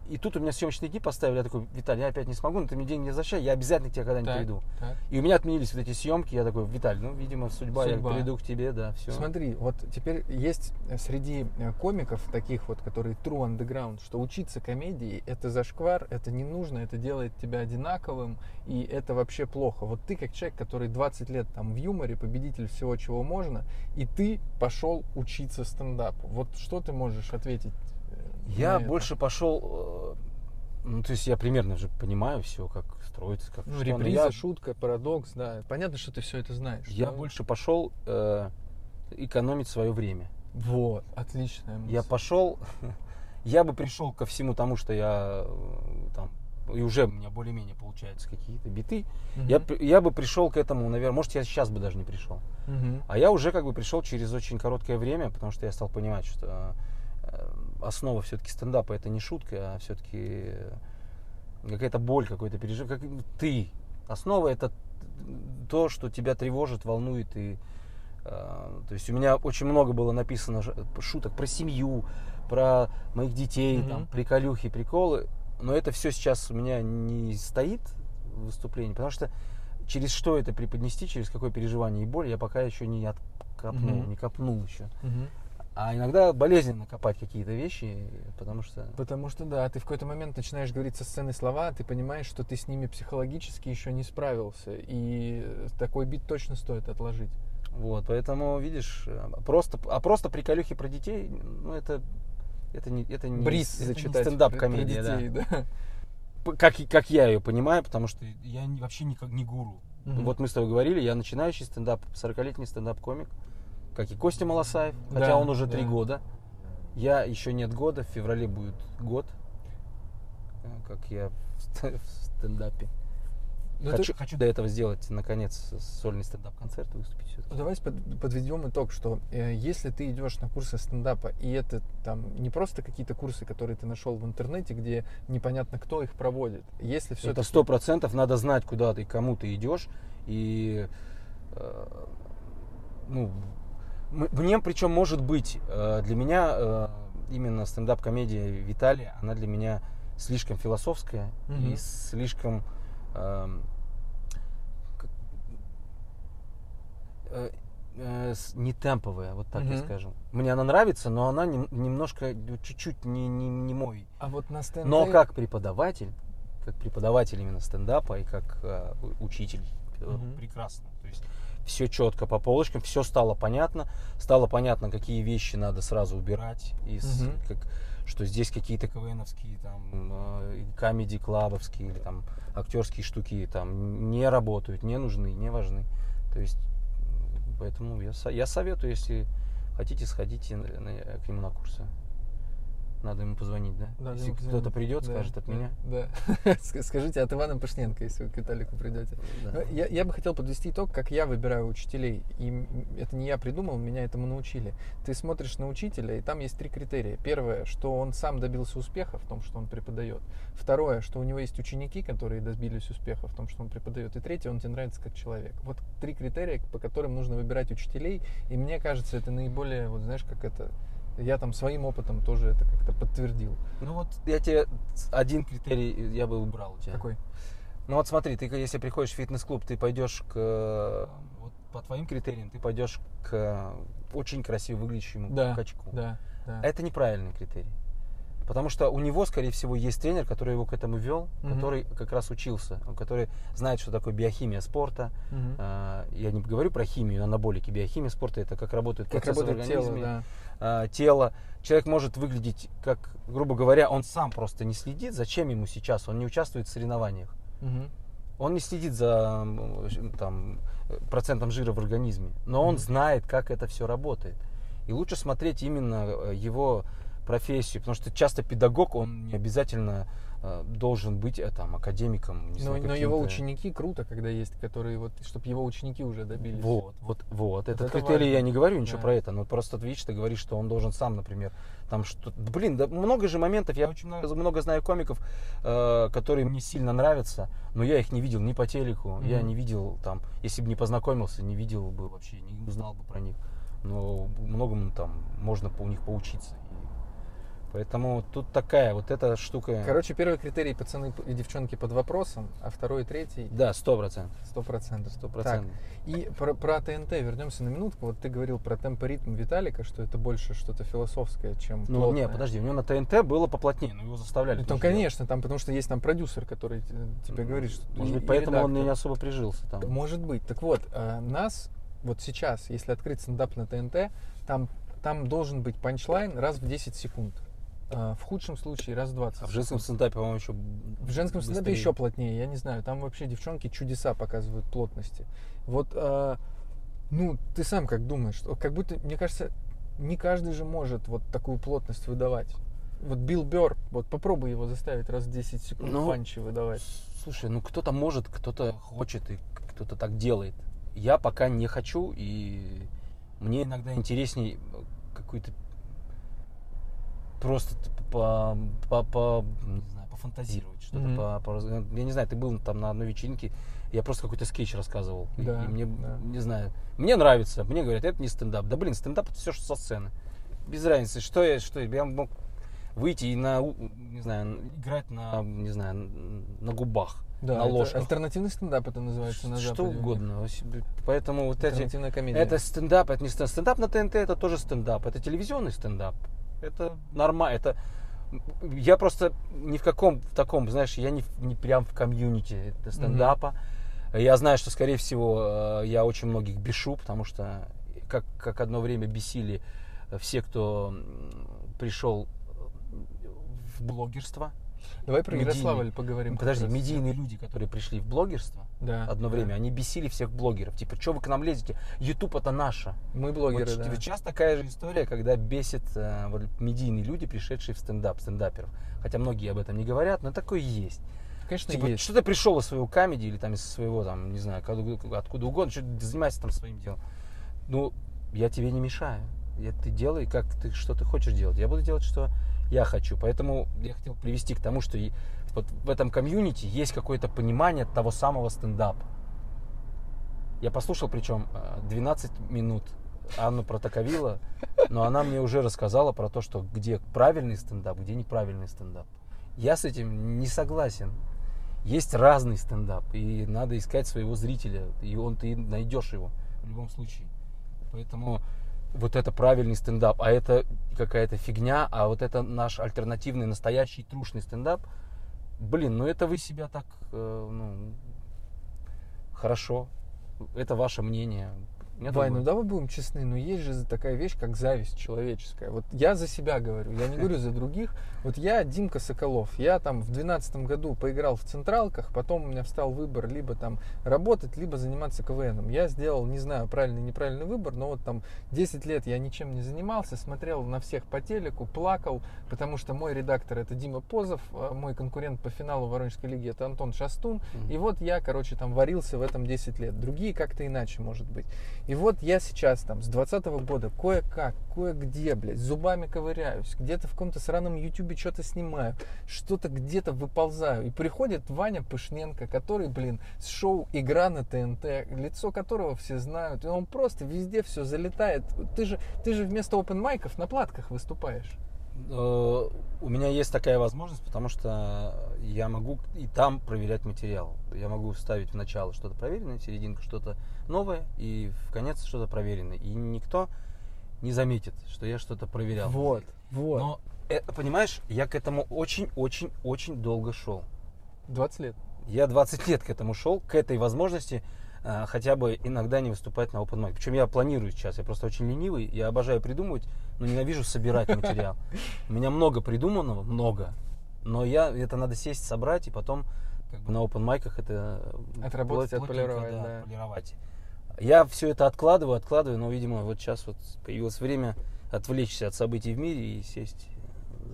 и тут у меня съемочные дни поставили, я такой, Виталий, я опять не смогу, но ты мне деньги не возвращай, я обязательно к тебе когда-нибудь приду. так. И у меня отменились вот эти съемки, я такой, Виталий, ну, видимо, судьба, Судьба. я приду к тебе, да, все. Смотри, вот теперь есть среди э, комиков таких вот, которые true underground, что учиться комедии это зашквар, это не нужно, это делает тебя одинаковым, и это вообще плохо. Вот ты как человек, который 20 лет там в юморе, победитель всего, чего можно, и ты пошел учиться стендапу. Вот что ты можешь ответить? Я на это? больше пошел, э, ну, то есть я примерно же понимаю все, как строится, как Ну, что, реприза, я, шутка, парадокс, да. Понятно, что ты все это знаешь. я да? больше пошел э, экономить свое время. Вот, отличная мысль. Я пошел, я бы пришел ко всему тому, что я э, там, и уже у меня более-менее получаются какие-то биты, Мгм. я, я бы пришел к этому, наверное, может, я сейчас бы даже не пришел. Мгм. А я уже как бы пришел через очень короткое время, потому что я стал понимать, что э, основа все-таки стендапа это не шутка, а все-таки какая-то боль, какой-то пережив, как ты. Основа это то, что тебя тревожит, волнует и э, то есть у меня очень много было написано шуток про семью, про моих детей, Мгм. там, приколюхи, приколы. Но это все сейчас у меня не стоит в выступлении, потому что через что это преподнести, через какое переживание и боль, я пока еще не откопнул, Мгм. не копнул еще. Мгм. А иногда болезненно копать какие-то вещи, потому что... Потому что да, ты в какой-то момент начинаешь говорить со сцены слова, ты понимаешь, что ты с ними психологически еще не справился, и э, такой бит точно стоит отложить. Вот, поэтому, видишь, э, просто, а просто приколюхи про детей, ну, это, это не, это не, Бриз это не зачитать про стендап-комедия, да. детей, да. П- Как, как я ее понимаю, потому что я не- вообще не, как- не гуру. Мгм. Вот мы с тобой говорили, я начинающий стендап, 40-летний стендап-комик, как и Костя Малосаев, хотя Да, он уже три да. года. Я еще нет года, в феврале будет год, э, как я в ст- в стендапе. Ну, хочу, ты- хочу до этого сделать, наконец, сольный стендап-концерт выступить все-таки. Давайте под- подведем итог, что э, если ты идешь на курсы стендапа, и это там не просто какие-то курсы, которые ты нашел в интернете, где непонятно кто их проводит, если все Это сто процентов надо знать, куда ты, кому ты идешь. И э, ну, мне причем может быть э, для меня э, именно стендап-комедия Виталия, она для меня слишком философская и Мгм. слишком эм, э, не темповая, вот так я Мгм. скажу. Мне она нравится, но она нем- немножко, ну, чуть-чуть не, не, не мой А вот на стендапе... но как преподаватель, как преподаватель именно стендапа и как э, учитель, Мгм. прекрасно. Все четко по полочкам, все стало понятно, стало понятно, какие вещи надо сразу убирать из, Мгм. как, что здесь какие-то КВНовские, там, э, камеди клабовские или там актерские штуки там не работают, не нужны, не важны. То есть поэтому я, я советую, если хотите, сходите на- к нему на курсы. Надо ему позвонить, да? Надо если кто-то придет, Да, скажет от да, меня. Да. Ск- Скажите от Ивана Пышненко, если вы к Виталику придете. Да. Ну, Я, я бы хотел подвести итог, как я выбираю учителей. И это не я придумал, меня этому научили. Ты смотришь на учителя, и там есть три критерия. Первое, что он сам добился успеха в том, что он преподает. Второе, что у него есть ученики, которые добились успеха в том, что он преподает. И третье, он тебе нравится как человек. Вот три критерия, по которым нужно выбирать учителей. И мне кажется, это наиболее, вот знаешь, как это... Я там своим опытом тоже это как-то подтвердил. Ну вот я тебе один критерий я бы убрал у тебя. Какой? Ну вот смотри, ты если приходишь в фитнес-клуб, ты пойдешь к вот по твоим критериям, ты пойдешь к очень красиво выглядящему Да, качку. Да, да. Это неправильный критерий. Потому что у него, скорее всего, есть тренер, который его к этому вел, Мгм. который как раз учился, который знает, что такое биохимия спорта. А, Я не говорю про химию, анаболики. Биохимия спорта это как работает Как процессы в работает тело, организме. да. А, тело. Человек может выглядеть, как, грубо говоря, он сам просто не следит, зачем ему сейчас, он не участвует в соревнованиях. Мгм. Он не следит за там, процентом жира в организме, но он Мгм. знает, как это все работает. И лучше смотреть именно э, его профессию, потому что часто педагог, он не обязательно э, должен быть э, там, академиком. не Но, знаю, но его ученики круто, когда есть, которые вот, чтобы его ученики уже добились. Вот, вот, вот. Этот это критерий важно. я не говорю ничего Да. про это, но просто видишь, ты говоришь, что он должен сам, например, там что Блин, да много же моментов, я очень много, много знаю комиков, э, которые мне сильно нравятся, но я их не видел ни по телеку, я Мгм. не видел там, если бы не познакомился, не видел бы вообще, не узнал бы про них. Но многому там можно у них поучиться. Поэтому тут такая вот эта штука. Короче, первый критерий пацаны и девчонки под вопросом, а второй и третий Да, сто процентов. сто процентов. Сто процентов. и про, про ТНТ вернемся на минутку. Вот ты говорил про темпоритм Виталика, что это больше что-то философское, чем Ну, плотное. не, подожди, у него на ТНТ было поплотнее, но его заставляли. Ну, там, конечно, там, потому что есть там продюсер, который те- тебе говорит, что... Может быть, поэтому он редактор. не особо прижился там. Может быть. Так вот, э, нас вот сейчас, если открыть стендап на ТНТ, там, там должен быть панчлайн раз в 10 секунд. Э, В худшем случае раз в 20 А в женском стендапе, по-моему, еще В женском стендапе еще плотнее, я не знаю. Там вообще девчонки чудеса показывают плотности. Вот, э, ну, ты сам как думаешь? Как будто, мне кажется, не каждый же может вот такую плотность выдавать. Вот Билл Берр, вот попробуй его заставить раз в 10 секунд Ну, панчи выдавать. Слушай, ну кто-то может, кто-то хочет и кто-то так делает. Я пока не хочу, и мне иногда интересней какой-то просто по, по, по- не знаю, пофантазировать, что-то Мгм. по, по раз- Я не знаю, ты был там на одной вечеринке, я просто какой-то скетч рассказывал. Да, и мне, да. не знаю, мне нравится, мне говорят, это не стендап. Да блин, стендап это все, что со сцены. Без разницы, что я, что я, я мог выйти и на, не знаю, играть на, не знаю, на губах, Да, на ложках. альтернативный стендап это называется на что Западе них. угодно. Поэтому вот эти, Альтернативная комедия. это стендап, это не стендап. Стендап на ТНТ это тоже стендап, это телевизионный стендап. Это нормально, это я просто ни в каком в таком, знаешь, я не, не прям в комьюнити стендапа. Я знаю, что, скорее всего, э, я очень многих бешу, потому что как, как одно время бесили все, кто пришел в блогерство. Давай про медийный- Ярославль поговорим. как Подожди, раз. медийные люди, которые пришли в блогерство Да. одно да. время, они бесили всех блогеров. Типа, что вы к нам лезете? YouTube это наше. Мы блогеры, Вот да. ч- Сейчас такая же история, когда бесит э, вот медийные люди, пришедшие в стендап, стендаперов. Хотя многие об этом не говорят, но такое есть. Конечно, Типа, есть. что ты пришел из своего камеди или там из своего, там, не знаю, откуда, угодно, что ты занимайся там своим делом. Ну, я тебе не мешаю. Я, ты делай, как ты, что ты хочешь делать. Я буду делать, что я хочу. Поэтому я хотел привести к тому, что и вот в этом комьюнити есть какое-то понимание того самого стендапа. Я послушал, причем э, 12 минут Анну Протаковила, но она мне уже рассказала про то, что где правильный стендап, где неправильный стендап. Я с этим не согласен. Есть разный стендап, и надо искать своего зрителя, и он ты найдешь его в любом случае. Поэтому вот это правильный стендап, а это какая-то фигня, а вот это наш альтернативный, настоящий, трушный стендап. Блин, ну это вы себя так, э, ну, хорошо, это ваше мнение. Меня Вань, ну давай будем честны, но есть же такая вещь, как зависть человеческая. Вот я за себя говорю, я не говорю за других. Вот я Димка Соколов, я там в 2012 году поиграл в Централках, потом у меня встал выбор либо там работать, либо заниматься КВНом. Я сделал, не знаю, правильный, неправильный выбор, но вот там 10 лет я ничем не занимался, смотрел на всех по телеку, плакал, потому что мой редактор это Дима Позов, а мой конкурент по финалу Воронежской лиги это Антон Шастун, Мгм. и вот я, короче, там варился в этом 10 лет. Другие как-то иначе, может быть. И вот я сейчас там с 20 года кое-как, кое-где, блядь, зубами ковыряюсь, где-то в каком-то сраном ютубе что-то снимаю, что-то где-то выползаю. И приходит Ваня Пышненко, который, блин, с шоу «Игра на ТНТ», лицо которого все знают, и он просто везде все залетает. Ты же, ты же вместо open майков на платках выступаешь. Э, У меня есть такая возможность, потому что я могу и там проверять материал. Я могу вставить в начало что-то проверенное, серединку что-то новое, и в конец что-то проверенное. И никто не заметит, что я что-то проверял. Вот, вот. Но, э, понимаешь, я к этому очень-очень-очень долго шел. 20 лет. Я 20 лет к этому шел, к этой возможности хотя бы иногда не выступать на open mic. Причем я планирую сейчас, я просто очень ленивый, я обожаю придумывать, но ненавижу собирать материал. У меня много придуманного, много, но я это надо сесть, собрать и потом как бы на open майках это Отработать, плот- плотненько, отполировать, да. полировать. Я все это откладываю, откладываю, но, видимо, вот сейчас вот появилось время отвлечься от событий в мире и сесть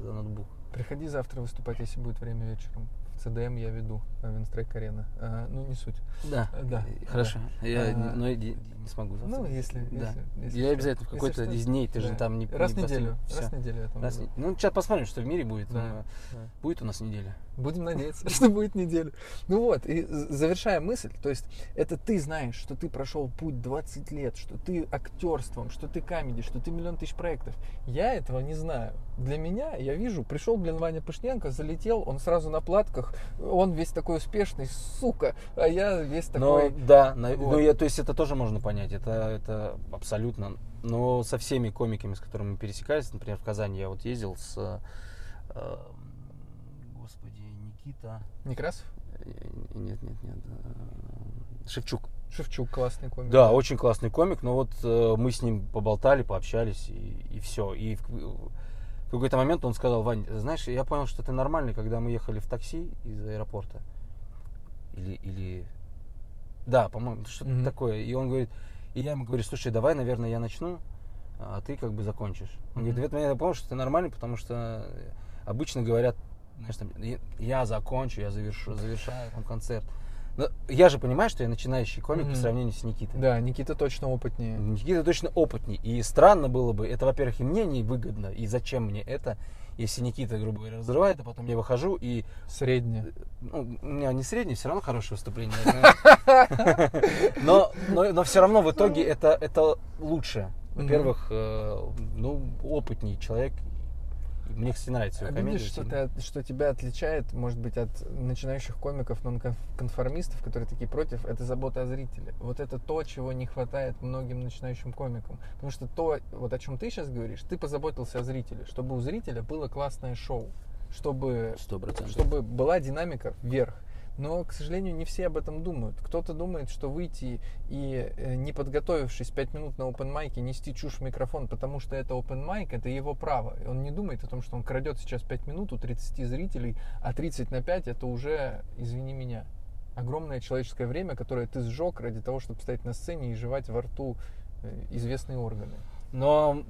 за ноутбук. Приходи завтра выступать, если будет время вечером. В ЦДМ я веду, э, Винстрейк Арена. А, ну, не суть. Да. Э, да, Хорошо. Я А, но я не, смогу завтра. Ну, если, Да. если, если я что. обязательно в какой-то из дней, ты же да. там не Раз в неделю. Раз в неделю я там Раз в Ну, сейчас посмотрим, что в мире будет. Да, да. Будет у нас неделя. Будем надеяться, что будет неделю. Ну вот, и завершая мысль, то есть это ты знаешь, что ты прошел путь 20 лет, что ты актерством, что ты камеди, что ты миллион тысяч проектов. Я этого не знаю. Для меня, я вижу, пришел, блин, Ваня Пышненко, залетел, он сразу на платках, он весь такой успешный, сука, а я весь такой... Ну, да, вот. ну, я, то есть это тоже можно понять, это, это абсолютно... Но со всеми комиками, с которыми мы пересекались, например, в Казани я вот ездил с э, Никита. Некрасов? Э, нет, нет, нет. Э, Шевчук. Шевчук классный комик. Да, очень классный комик, но вот э, мы с ним поболтали, пообщались и, и все. И в, в какой-то момент он сказал, Вань, знаешь, я понял, что ты нормальный, когда мы ехали в такси из аэропорта. Или, или... Да, по-моему, что-то mm-hmm. такое. И он говорит, и я ему говорю, слушай, давай, наверное, я начну, а ты как бы закончишь. Он mm-hmm. говорит, в этот момент я понял, что ты нормальный, потому что обычно говорят знаешь, там, я закончу, я завершу, завершаю там концерт. Но я же понимаю, что я начинающий комик mm-hmm. по сравнению с Никитой. Да, Никита точно опытнее. Никита точно опытнее. И странно было бы, это, во-первых, и мне не выгодно, и зачем мне это, если Никита, грубо говоря, разрывает, а потом я выхожу и... Среднее. Ну, у меня не среднее, все равно хорошее выступление. Но, но, но все равно в итоге это, это лучше. Во-первых, э, ну, опытней человек, мне, кстати, нравится его комедия. Видишь, что, ты, что тебя отличает, может быть, от начинающих комиков, нонконформистов, которые такие против, это забота о зрителе. Вот это то, чего не хватает многим начинающим комикам. Потому что то, вот о чем ты сейчас говоришь, ты позаботился о зрителе, чтобы у зрителя было классное шоу, чтобы, 100%. чтобы была динамика вверх. Но, к сожалению, не все об этом думают. Кто-то думает, что выйти и, э, не подготовившись 5 минут на open майке, нести чушь в микрофон, потому что это open майк, это его право. Он не думает о том, что он крадет сейчас 5 минут у 30 зрителей, а 30 на 5 это уже, извини меня, огромное человеческое время, которое ты сжег ради того, чтобы стоять на сцене и жевать во рту э, известные органы. Но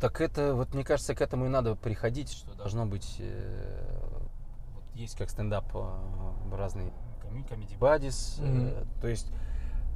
так это, вот мне кажется, к этому и надо приходить, что должно быть э, есть как стендап э, разные комедий бадис, mm-hmm. то есть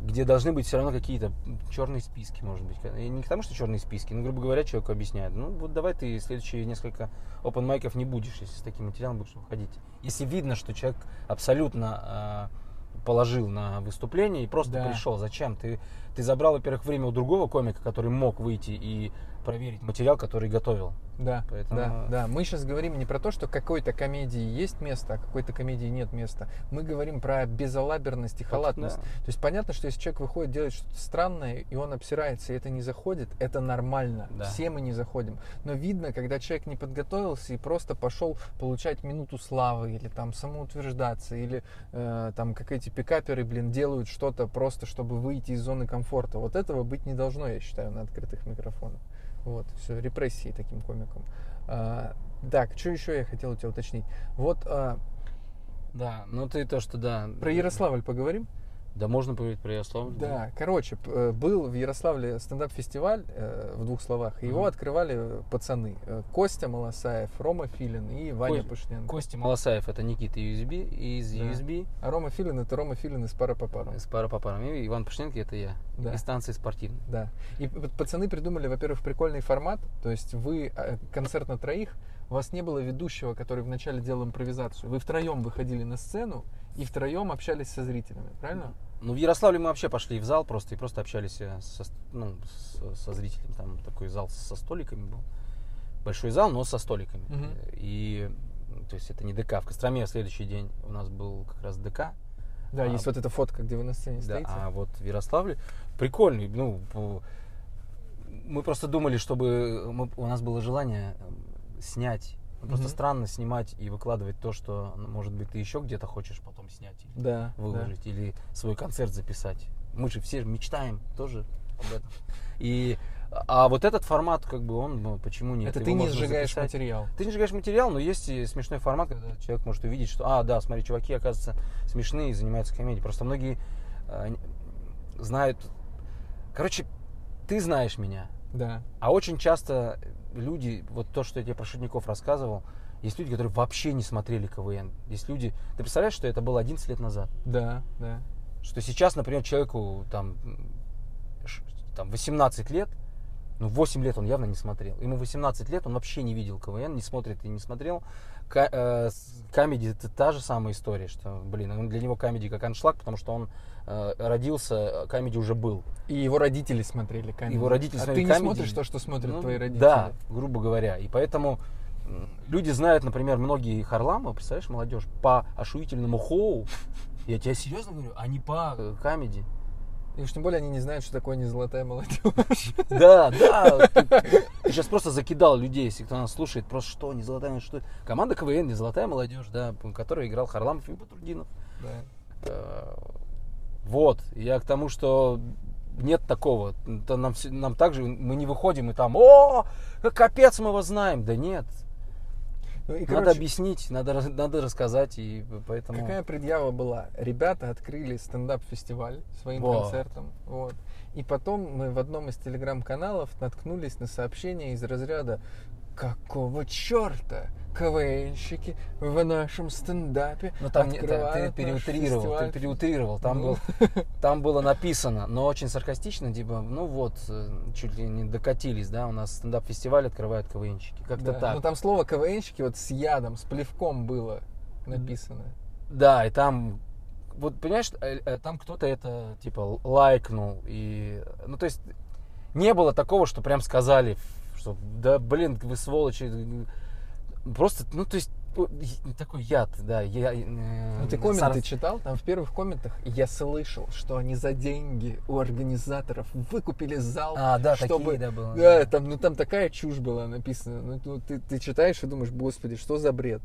где должны быть все равно какие-то черные списки, может быть. И не к тому, что черные списки, но, грубо говоря, человеку объясняют. Ну, вот давай ты следующие несколько open майков не будешь, если с таким материалом будешь выходить. Если видно, что человек абсолютно э, положил на выступление и просто да. пришел. Зачем? Ты, ты забрал, во-первых, время у другого комика, который мог выйти и проверить материал, который готовил. Да, Поэтому... да, да. Мы сейчас говорим не про то, что какой-то комедии есть место, а какой-то комедии нет места. Мы говорим про безалаберность и халатность. Да. То есть понятно, что если человек выходит делать что-то странное, и он обсирается, и это не заходит, это нормально. Да. Все мы не заходим. Но видно, когда человек не подготовился и просто пошел получать минуту славы, или там самоутверждаться, или э, там как эти пикаперы, блин, делают что-то просто, чтобы выйти из зоны комфорта. Вот этого быть не должно, я считаю, на открытых микрофонах. Вот, все, репрессии таким комиком. А, так, что еще я хотел у тебя уточнить? Вот... А, да, ну ты то, что да. Про Ярославль поговорим? Да, можно поговорить про Ярославль. Да, короче, э, был в Ярославле стендап-фестиваль, э, в двух словах. Его mm открывали пацаны. Э, Костя Малосаев, Рома Филин и Ваня Ко- Пышненко. Костя Малосаев это Никита USB из да. USB. А Рома Филин это Рома Филин из пара по парам. Из пара по парам. И Иван Пышненко это я. Да. Из станции спортивной. Да. И пацаны придумали, во-первых, прикольный формат. То есть вы концерт на троих, у вас не было ведущего, который вначале делал импровизацию. Вы втроем выходили на сцену и втроем общались со зрителями, правильно? Ну, в Ярославле мы вообще пошли в зал просто и просто общались э, со, ну, со зрителями. Там такой зал со столиками был. Большой зал, но со столиками. Угу. И то есть это не ДК. В Костроме в следующий день у нас был как раз ДК. Да, а, есть вот эта фотка, где вы на сцене да, стоите. А вот в Ярославле прикольный. Ну, мы просто думали, чтобы мы, у нас было желание снять ну, просто mm-hmm. странно снимать и выкладывать то, что, ну, может быть, ты еще где-то хочешь потом снять или да, выложить, да. или свой концерт записать. Мы же все мечтаем тоже об этом. И а вот этот формат, как бы он, ну, почему нет? Это Его ты не сжигаешь записать. материал. Ты не сжигаешь материал, но есть и смешной формат, когда человек может увидеть, что, а, да, смотри, чуваки, оказывается, смешные и занимаются комедией. Просто многие э, знают, короче, ты знаешь меня. Да. А очень часто люди, вот то, что я тебе про шутников рассказывал, есть люди, которые вообще не смотрели КВН. Есть люди... Ты представляешь, что это было 11 лет назад? Да, да. Что сейчас, например, человеку там, там 18 лет, Ну, 8 лет он явно не смотрел. Ему 18 лет, он вообще не видел КВН, не смотрит и не смотрел. Э, Comedy это та же самая история, что, блин, он для него Comedy как аншлаг, потому что он э, родился, Comedy уже был. И его родители смотрели Comedy. Его родители а смотрели ты не Comedy. смотришь то, что смотрят Ну, твои родители? Да, грубо говоря. И поэтому люди знают, например, многие Харламова, представляешь, молодежь, по ошуительному хоу. Я тебе серьезно говорю, а не по э, камеди. И уж тем более они не знают, что такое не золотая молодежь. Да, да. Ты, ты сейчас просто закидал людей, если кто нас слушает, просто что, не золотая молодежь, что? Команда КВН, не золотая молодежь, да, которая играл Харламов и Батрудинов. Да. Вот, я к тому, что нет такого. Это нам, нам также, мы не выходим и там, о, капец, мы его знаем. Да нет, Ну и, надо короче, объяснить, надо, надо рассказать, и поэтому... Какая предъява была? Ребята открыли стендап-фестиваль своим Вот. концертом. Вот. И потом мы в одном из телеграм-каналов наткнулись на сообщение из разряда Какого черта КВНщики в нашем стендапе Ну там не- да, ты переутрировал, фестиваль?» ты переутрировал. Там, Ну. был, там было написано, но очень саркастично, типа, ну вот, э, чуть ли не докатились, да, у нас стендап-фестиваль открывают КВНщики. Как-то Да, так. Ну там слово КВНщики вот с ядом, с плевком было написано. Да, и там, вот понимаешь, э, э, там кто-то это типа лайкнул и, ну то есть не было такого, что прям сказали, что да блин, вы сволочи, просто, ну то есть такой яд, да. Я, э, Ну, ты комменты читал? Там в первых комментах я слышал, что они за деньги у организаторов выкупили зал. А, да, чтобы... такие, да, было. Да, там, ну там такая чушь была написана. Ну, ну, ты, ты читаешь и думаешь, господи, что за бред?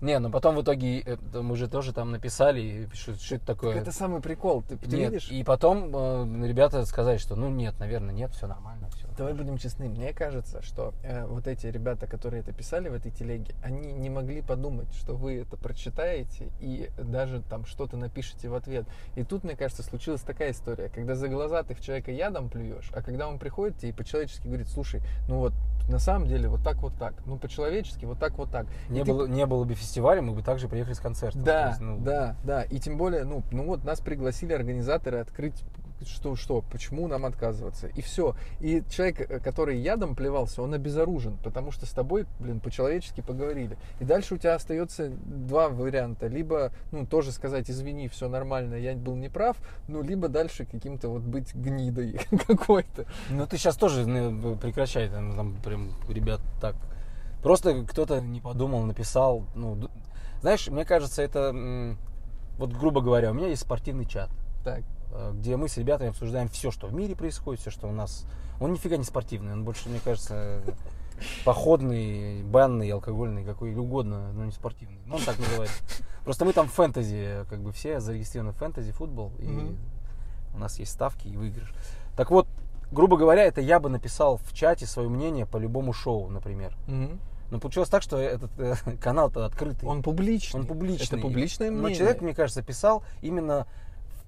Не, ну потом в итоге э, мы же тоже там написали, и пишут, что это такое. Так это самый прикол. Ты, ты Нет, видишь? И потом э, ребята сказали, что ну нет, наверное, нет, все нормально. Давай будем честны. Мне кажется, что э, вот эти ребята, которые это писали в этой телеге, они не могли подумать, что вы это прочитаете и даже там что-то напишете в ответ. И тут, мне кажется, случилась такая история, когда за глаза ты в человека ядом плюешь, а когда он приходит и по-человечески говорит, слушай, ну вот на самом деле вот так вот так, ну по-человечески вот так вот так. И Не, ты было, не было бы фестиваля, мы бы также приехали с концертом. То Да, есть, ну, да, да. И тем более, ну, ну вот нас пригласили организаторы открыть что, что, почему нам отказываться. И все. И человек, э, который ядом плевался, он обезоружен, потому что с тобой, блин, по-человечески поговорили. И дальше у тебя остается два варианта. Либо, ну, тоже сказать, извини, все нормально, я был неправ, ну, либо дальше каким-то вот быть гнидой какой-то. Ну ты сейчас тоже ну, прекращай, там, там прям ребят так. Просто кто-то не подумал, написал. Ну, знаешь, мне кажется, это вот грубо говоря, у меня есть спортивный чат, Так. Э, где мы с ребятами обсуждаем все, что в мире происходит, все, что у нас. Он нифига не спортивный, он больше, мне кажется, походный, банный, алкогольный, какой угодно, но не спортивный. Ну, он так называется. Просто мы там фэнтези, как бы все зарегистрированы в фэнтези футбол, и Мгм. у нас есть ставки и выигрыш. Так вот, грубо говоря, это я бы написал в чате свое мнение по любому шоу, например. Мгм. Но получилось так, что этот э, канал-то открытый. Он публичный. Он публичный. Это публичное мнение. Но человек, мне кажется, писал именно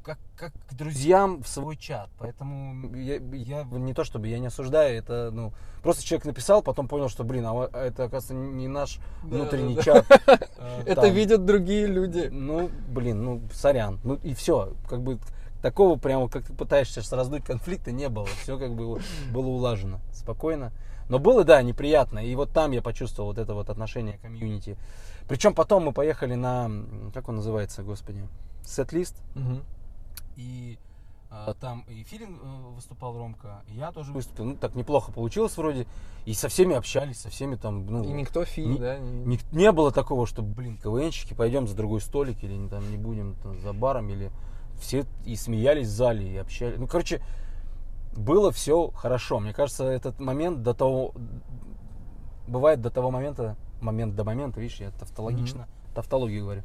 как, как к друзьям в свой чат. Поэтому я, я не то чтобы я не осуждаю, это ну просто человек написал, потом понял, что блин, а это оказывается не наш Да, внутренний да, чат. э, Это видят другие люди. Ну, блин, ну, сорян. Ну и все. Как бы такого прямо, как ты пытаешься раздуть конфликта, не было. Все как бы было улажено спокойно. Но было, да, неприятно. И вот там я почувствовал вот это вот отношение комьюнити. Причем потом мы поехали на, как он называется, господи, сет-лист. Мгм. И а, там и Филин э, выступал Ромка, и я тоже выступил. Ну, так неплохо получилось вроде. И со всеми общались, со всеми там, ну... И никто фи, не- да? не- Не, не было такого, что, блин, КВНщики, пойдем за другой столик, или не, там не будем там, за баром, или все и смеялись в зале, и общались. Ну, короче, было все хорошо. Мне кажется, этот момент до того, бывает до того момента, момент до момента, видишь, я тавтологично, тавтологию говорю.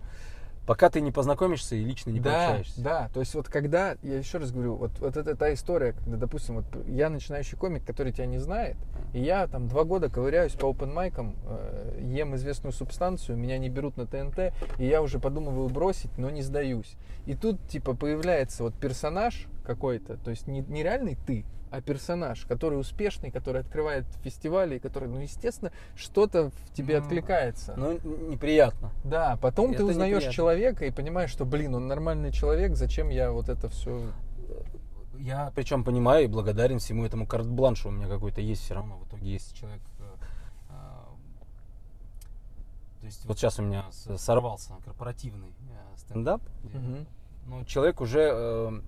Пока ты не познакомишься и лично не да, пообщаешься. да, то есть вот когда, я еще раз говорю, вот, вот это та история, когда, допустим, вот я начинающий комик, который тебя не знает, и я там два года ковыряюсь по open майкам, э, ем известную субстанцию, меня не берут на ТНТ, и я уже подумываю бросить, но не сдаюсь. И тут, типа, появляется вот персонаж какой-то, то есть не, не реальный ты, а персонаж, который успешный, который открывает фестивали, который, ну, естественно, что-то в тебе Ну, откликается. Ну, неприятно. Да, потом ты Это узнаешь неприятно. человека и понимаешь, что, блин, он нормальный человек, зачем я вот это все... я причем понимаю и благодарен всему этому карт-бланшу у меня какой-то есть все равно. В итоге есть человек... э, а, То есть вот сейчас у меня сорвался корпоративный э, стендап. Мгм. Но человек уже, э,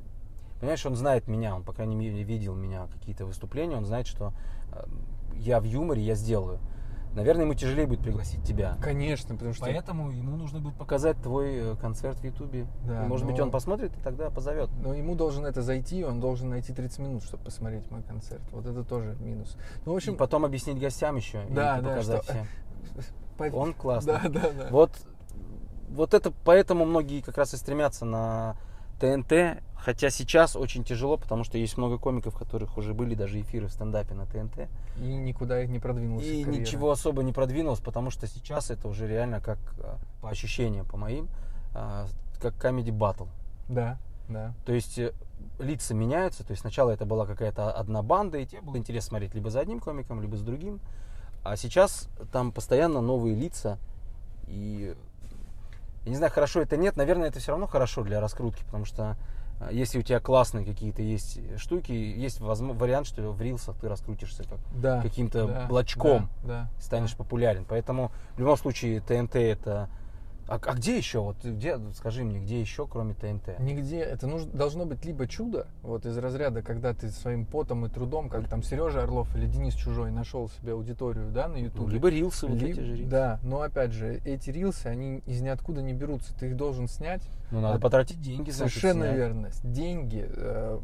понимаешь, он знает меня, он, по крайней мере, видел меня какие-то выступления, он знает, что э, я в юморе, я сделаю. Наверное, ему тяжелее будет пригласить тебя. Конечно, потому что... Поэтому ему нужно будет показать твой э, концерт в Ютубе. Да, И, Может быть, но- он посмотрит и тогда позовет. Но ему должен это зайти, он должен найти 30 минут, чтобы посмотреть мой концерт. Вот это тоже минус. Ну, в И общем, потом объяснить гостям еще Да, и да, показать что- всем. Он классный. Да, да, да. Вот, вот это поэтому многие как раз и стремятся на ТНТ, хотя сейчас очень тяжело, потому что есть много комиков, которых уже были даже эфиры в стендапе на ТНТ. И никуда их не продвинулся. И карьера. ничего особо не продвинулось, потому что сейчас это уже реально как а, по ощущениям, по моим, а, как comedy battle. Да, да. То есть э, лица меняются, то есть сначала это была какая-то одна банда, и тебе было интересно смотреть либо за одним комиком, либо с другим. А сейчас там постоянно новые лица, и я не знаю, хорошо это нет, наверное, это все равно хорошо для раскрутки, потому что если у тебя классные какие-то есть штуки, есть вариант, что в рилсах ты раскрутишься как Да. каким-то да, блочком Да, да. станешь популярен. Поэтому в любом случае ТНТ это... А, а где еще? Вот где, скажи мне, где еще, кроме ТНТ? Нигде. Это нужно, должно быть либо чудо, вот из разряда, когда ты своим потом и трудом, как там Сережа Орлов или Денис Чужой, нашел себе аудиторию, да, на Ну, Ютубе. либо рилсы, вот Ли- эти же рилсы. Да, но опять же, эти рилсы, они из ниоткуда не берутся. Ты их должен снять. Ну, надо А- потратить деньги, значит, Совершенно снять. верно. Деньги, э,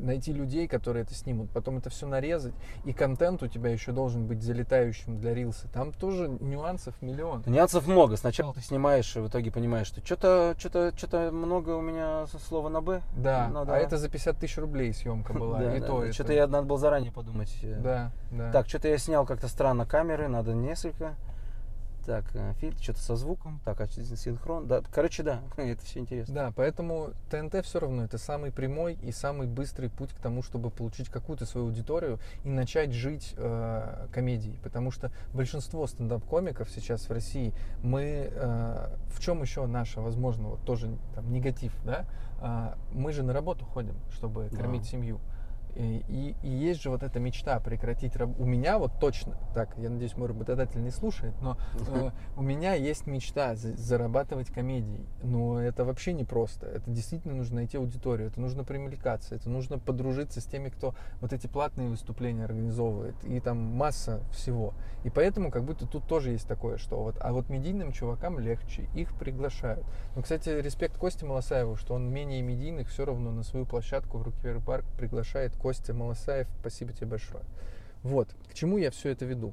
найти людей, которые это снимут, потом это все нарезать, и контент у тебя еще должен быть залетающим для рилса. Там тоже нюансов миллион. Нюансов много. Сначала ты снимаешь, и в итоге понимаешь, что что-то что что много у меня слова на Б. Да, Ну а это за 50 тысяч рублей съемка была. Да, и да, то да. Что-то я надо было заранее подумать. Да, да. Так, что-то я снял как-то странно камеры, надо несколько. Так, э, фильтр, что-то со звуком. Так, синхрон. Да, короче, да, это все интересно. Да, поэтому ТНТ все равно это самый прямой и самый быстрый путь к тому, чтобы получить какую-то свою аудиторию и начать жить э, комедией. Потому что большинство стендап-комиков сейчас в России, мы э, в чем еще наша, возможно, вот тоже там, негатив, да? А, мы же на работу ходим, чтобы Да. кормить семью. И, и- и есть же вот эта мечта прекратить работу. У меня вот точно, так, я надеюсь, мой работодатель не слушает, но э, у меня есть мечта за- зарабатывать комедией. Но это вообще не просто. Это действительно нужно найти аудиторию, это нужно примелькаться, это нужно подружиться с теми, кто вот эти платные выступления организовывает. И там масса всего. И поэтому как будто тут тоже есть такое, что вот, а вот медийным чувакам легче, их приглашают. Ну, кстати, респект Косте Малосаеву, что он менее медийных все равно на свою площадку в Руквер парк приглашает Костя Малосаев. Спасибо тебе большое. Вот, к чему я все это веду.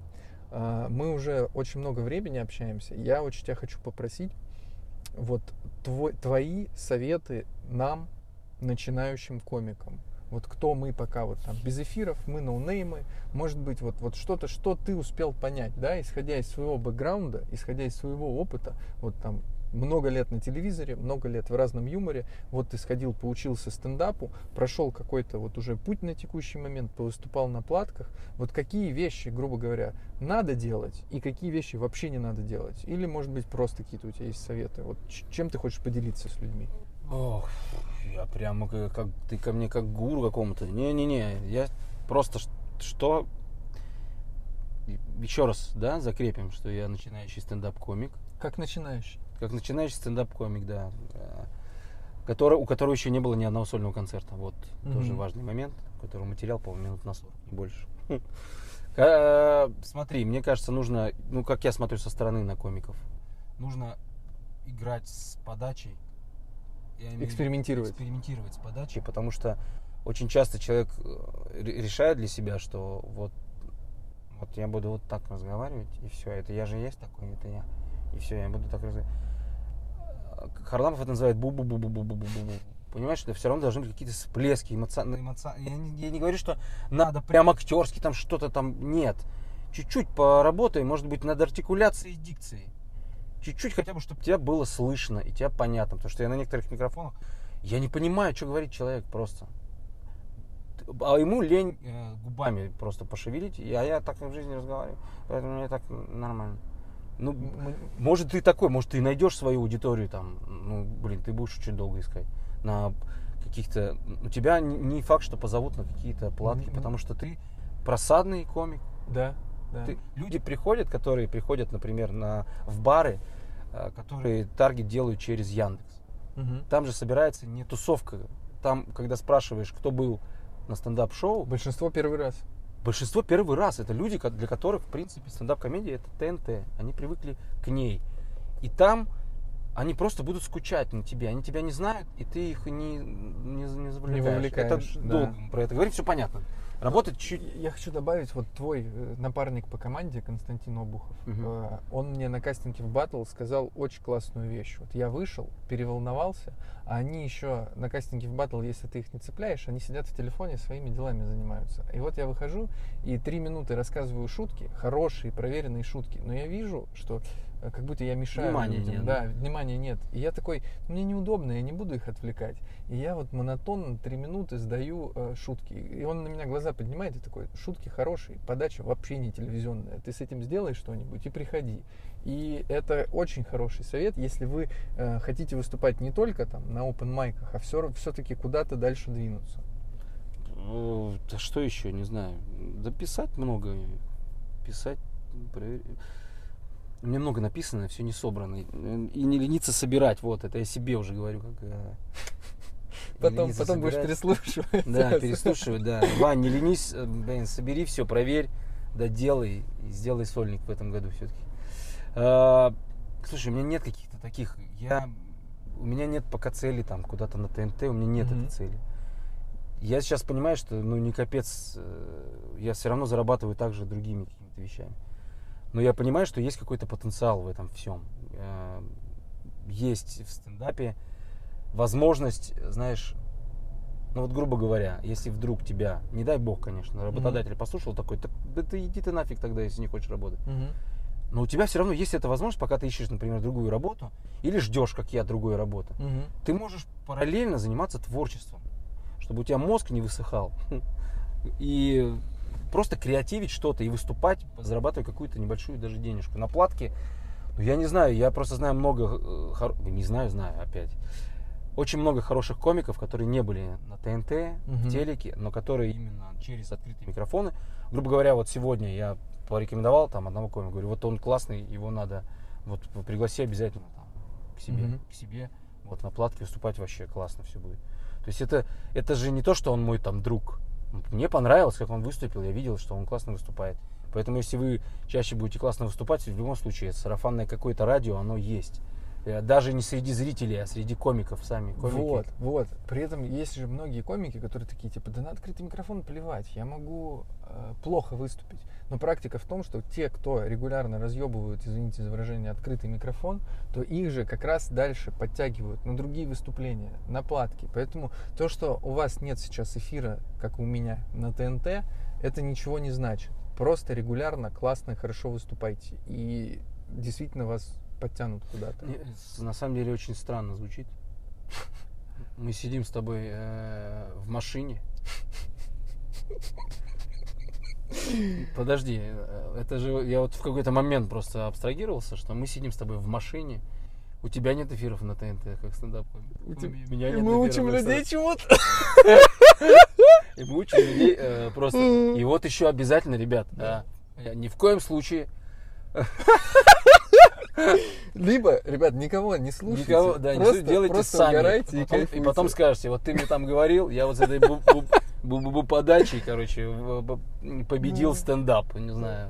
А, Мы уже очень много времени общаемся. Я очень тебя хочу попросить, вот твой, твои советы нам, начинающим комикам. Вот кто мы пока вот там без эфиров, мы ноунеймы, может быть вот, вот что-то, что ты успел понять, да, исходя из своего бэкграунда, исходя из своего опыта, вот там много лет на телевизоре, много лет в разном юморе, вот ты сходил, поучился стендапу, прошел какой-то вот уже путь на текущий момент, повыступал на платках, вот какие вещи, грубо говоря, надо делать и какие вещи вообще не надо делать? Или, может быть, просто какие-то у тебя есть советы? Вот чем ты хочешь поделиться с людьми? Ох, я прямо как, как- ты ко мне как гуру какому-то. Не-не-не, я просто что... Еще раз, да, закрепим, что я начинающий стендап-комик. Как начинающий? Как начинающий стендап-комик, да. э, Который, у которого еще не было ни одного сольного концерта. Вот тоже Мгм. важный момент, который материал, по-моему, минут на 40, не больше. Э, Смотри, мне кажется, нужно, ну, как я смотрю со стороны на комиков, нужно играть с подачей. Имею Экспериментировать. Экспериментировать с подачей, потому что очень часто человек э, ре- решает для себя, что вот, вот я буду вот так разговаривать, и все, это я же есть такой, это я. И все, я буду так разговаривать. Харламов это называет бу-бу-бу-бу-бу-бу-бу-бу. Понимаешь, что все равно должны быть какие-то всплески эмоциональные. Эмоци... Я, не, я не говорю, что надо прям актерский, там что-то там. Нет. Чуть-чуть поработай, может быть, над артикуляцией и дикцией. Чуть-чуть хотя бы, чтобы тебя было слышно и тебя понятно. Потому что я на некоторых микрофонах, я не понимаю, что говорит человек просто. А ему лень э, губами просто пошевелить, а я так в жизни разговариваю. Поэтому мне так нормально. Ну, Мы- может, ты такой, может, ты найдешь свою аудиторию там, ну, блин, ты будешь очень долго искать на каких-то... У тебя не- факт, что позовут на какие-то платки, Мгм. потому что ты просадный комик. Да, да. Ты- люди приходят, которые приходят, например, на, в бары, э, которые таргет делают через Яндекс. Мгм. Там же собирается не тусовка. Там, когда спрашиваешь, кто был на стендап-шоу, Большинство первый раз. Большинство первый раз. Это люди, для которых, в принципе, стендап-комедия это ТНТ. Они привыкли к ней. И там они просто будут скучать на тебе. Они тебя не знают, и ты их не, не, не завлекаешь. вовлекаешь, Это да. долго про это говорим, все понятно. Работать чуть... Я хочу добавить, вот твой э, напарник по команде, Константин Обухов, э, он мне на кастинге в батл сказал очень классную вещь. Вот я вышел, переволновался, а они еще на кастинге в батл, если ты их не цепляешь, они сидят в телефоне, своими делами занимаются. И вот я выхожу и три минуты рассказываю шутки, хорошие, проверенные шутки, но я вижу, что как будто я мешаю Внимания людям. нет, Да, внимания нет. И я такой, мне неудобно, я не буду их отвлекать. И я вот монотонно три минуты сдаю э, шутки. И он на меня глаза поднимает и такой, шутки хорошие, подача вообще не телевизионная. Ты с этим сделай что-нибудь и приходи. И это очень хороший совет, если вы э, хотите выступать не только там на open майках, а все, все-таки куда-то дальше двинуться. Э, Да что еще, не знаю. Да писать много. Писать, провер- Мне много написано, все не собрано. И не лениться собирать. Вот, это я себе уже говорю. Как, э, Потом, потом будешь переслушивать. Да, переслушивать, да. Вань, не ленись, э, блин, собери все, проверь, доделай и сделай сольник в этом году все-таки. Слушай, у меня нет каких-то таких, я, у меня нет пока цели там куда-то на ТНТ, у меня нет Мгм. этой цели. Я сейчас понимаю, что, ну, не капец, э, я все равно зарабатываю также другими какими-то вещами. Но я понимаю, что есть какой-то потенциал в этом всем. Э, Есть в стендапе возможность, знаешь, ну вот грубо говоря, если вдруг тебя, не дай бог, конечно, работодатель послушал такой, «Так да ты иди ты нафиг тогда, если не хочешь работать. Мгм. Но у тебя все равно есть эта возможность, пока ты ищешь, например, другую работу, или ждешь, как я, другой работы. Мгм. Ты можешь параллельно заниматься творчеством, чтобы у тебя мозг не высыхал. И просто креативить что-то и выступать, зарабатывая какую-то небольшую даже денежку. На платке, ну, я не знаю, я просто знаю много, э, хоро- не знаю, знаю опять, очень много хороших комиков, которые не были на ТНТ, Мгм. в телеке, но которые именно через открытые микрофоны. Грубо говоря, вот сегодня я порекомендовал там одного комика, говорю, вот он классный, его надо, вот пригласи обязательно там, к себе, Мгм. к себе, вот на платке выступать вообще классно все будет. То есть это, это же не то, что он мой там друг. Мне понравилось, как он выступил, я видел, что он классно выступает. Поэтому если вы чаще будете классно выступать, в любом случае сарафанное какое-то радио, оно есть. Э, Даже не среди зрителей, а среди комиков сами. Комики. Вот, вот. При этом есть же многие комики, которые такие, типа, да на открытый микрофон плевать, я могу э, плохо выступить. Но практика в том, что те, кто регулярно разъебывают, извините за выражение, открытый микрофон, то их же как раз дальше подтягивают на другие выступления, на платки. Поэтому то, что у вас нет сейчас эфира, как у меня, на ТНТ, это ничего не значит. Просто регулярно, классно, хорошо выступайте. И действительно вас подтянут куда-то. На самом деле очень странно звучит. Мы сидим с тобой э, в машине. Подожди, э, это же я вот в какой-то момент просто абстрагировался, что мы сидим с тобой в машине. У тебя нет эфиров на ТНТ, как стендап У теб- меня И нет мы эфиров учим людей чему-то. И мы учим людей э, просто. И вот еще обязательно, ребят, Да. э, ни в коем случае Либо, ребят, никого не слушайте. Никого, да, не просто, слушайте, делайте просто сами. угорайте и, потом, и кайфуйте. потом скажете, вот ты мне там говорил, я вот с этой бу- бу- бу- бу- бу- подачей, короче, победил Ну. стендап, не знаю.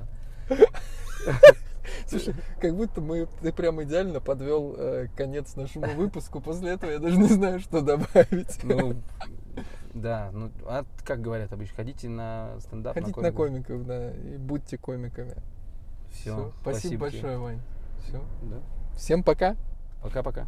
Слушай, как будто мы, ты прям идеально подвел э, конец нашему выпуску. После этого я даже не знаю, что добавить. Ну, да, ну, а как говорят обычно, ходите на стендап. Ходите на комиков, да, и будьте комиками. Все, Всё. Спасибо большое, Вань. Все. Да. Всем пока. Пока-пока.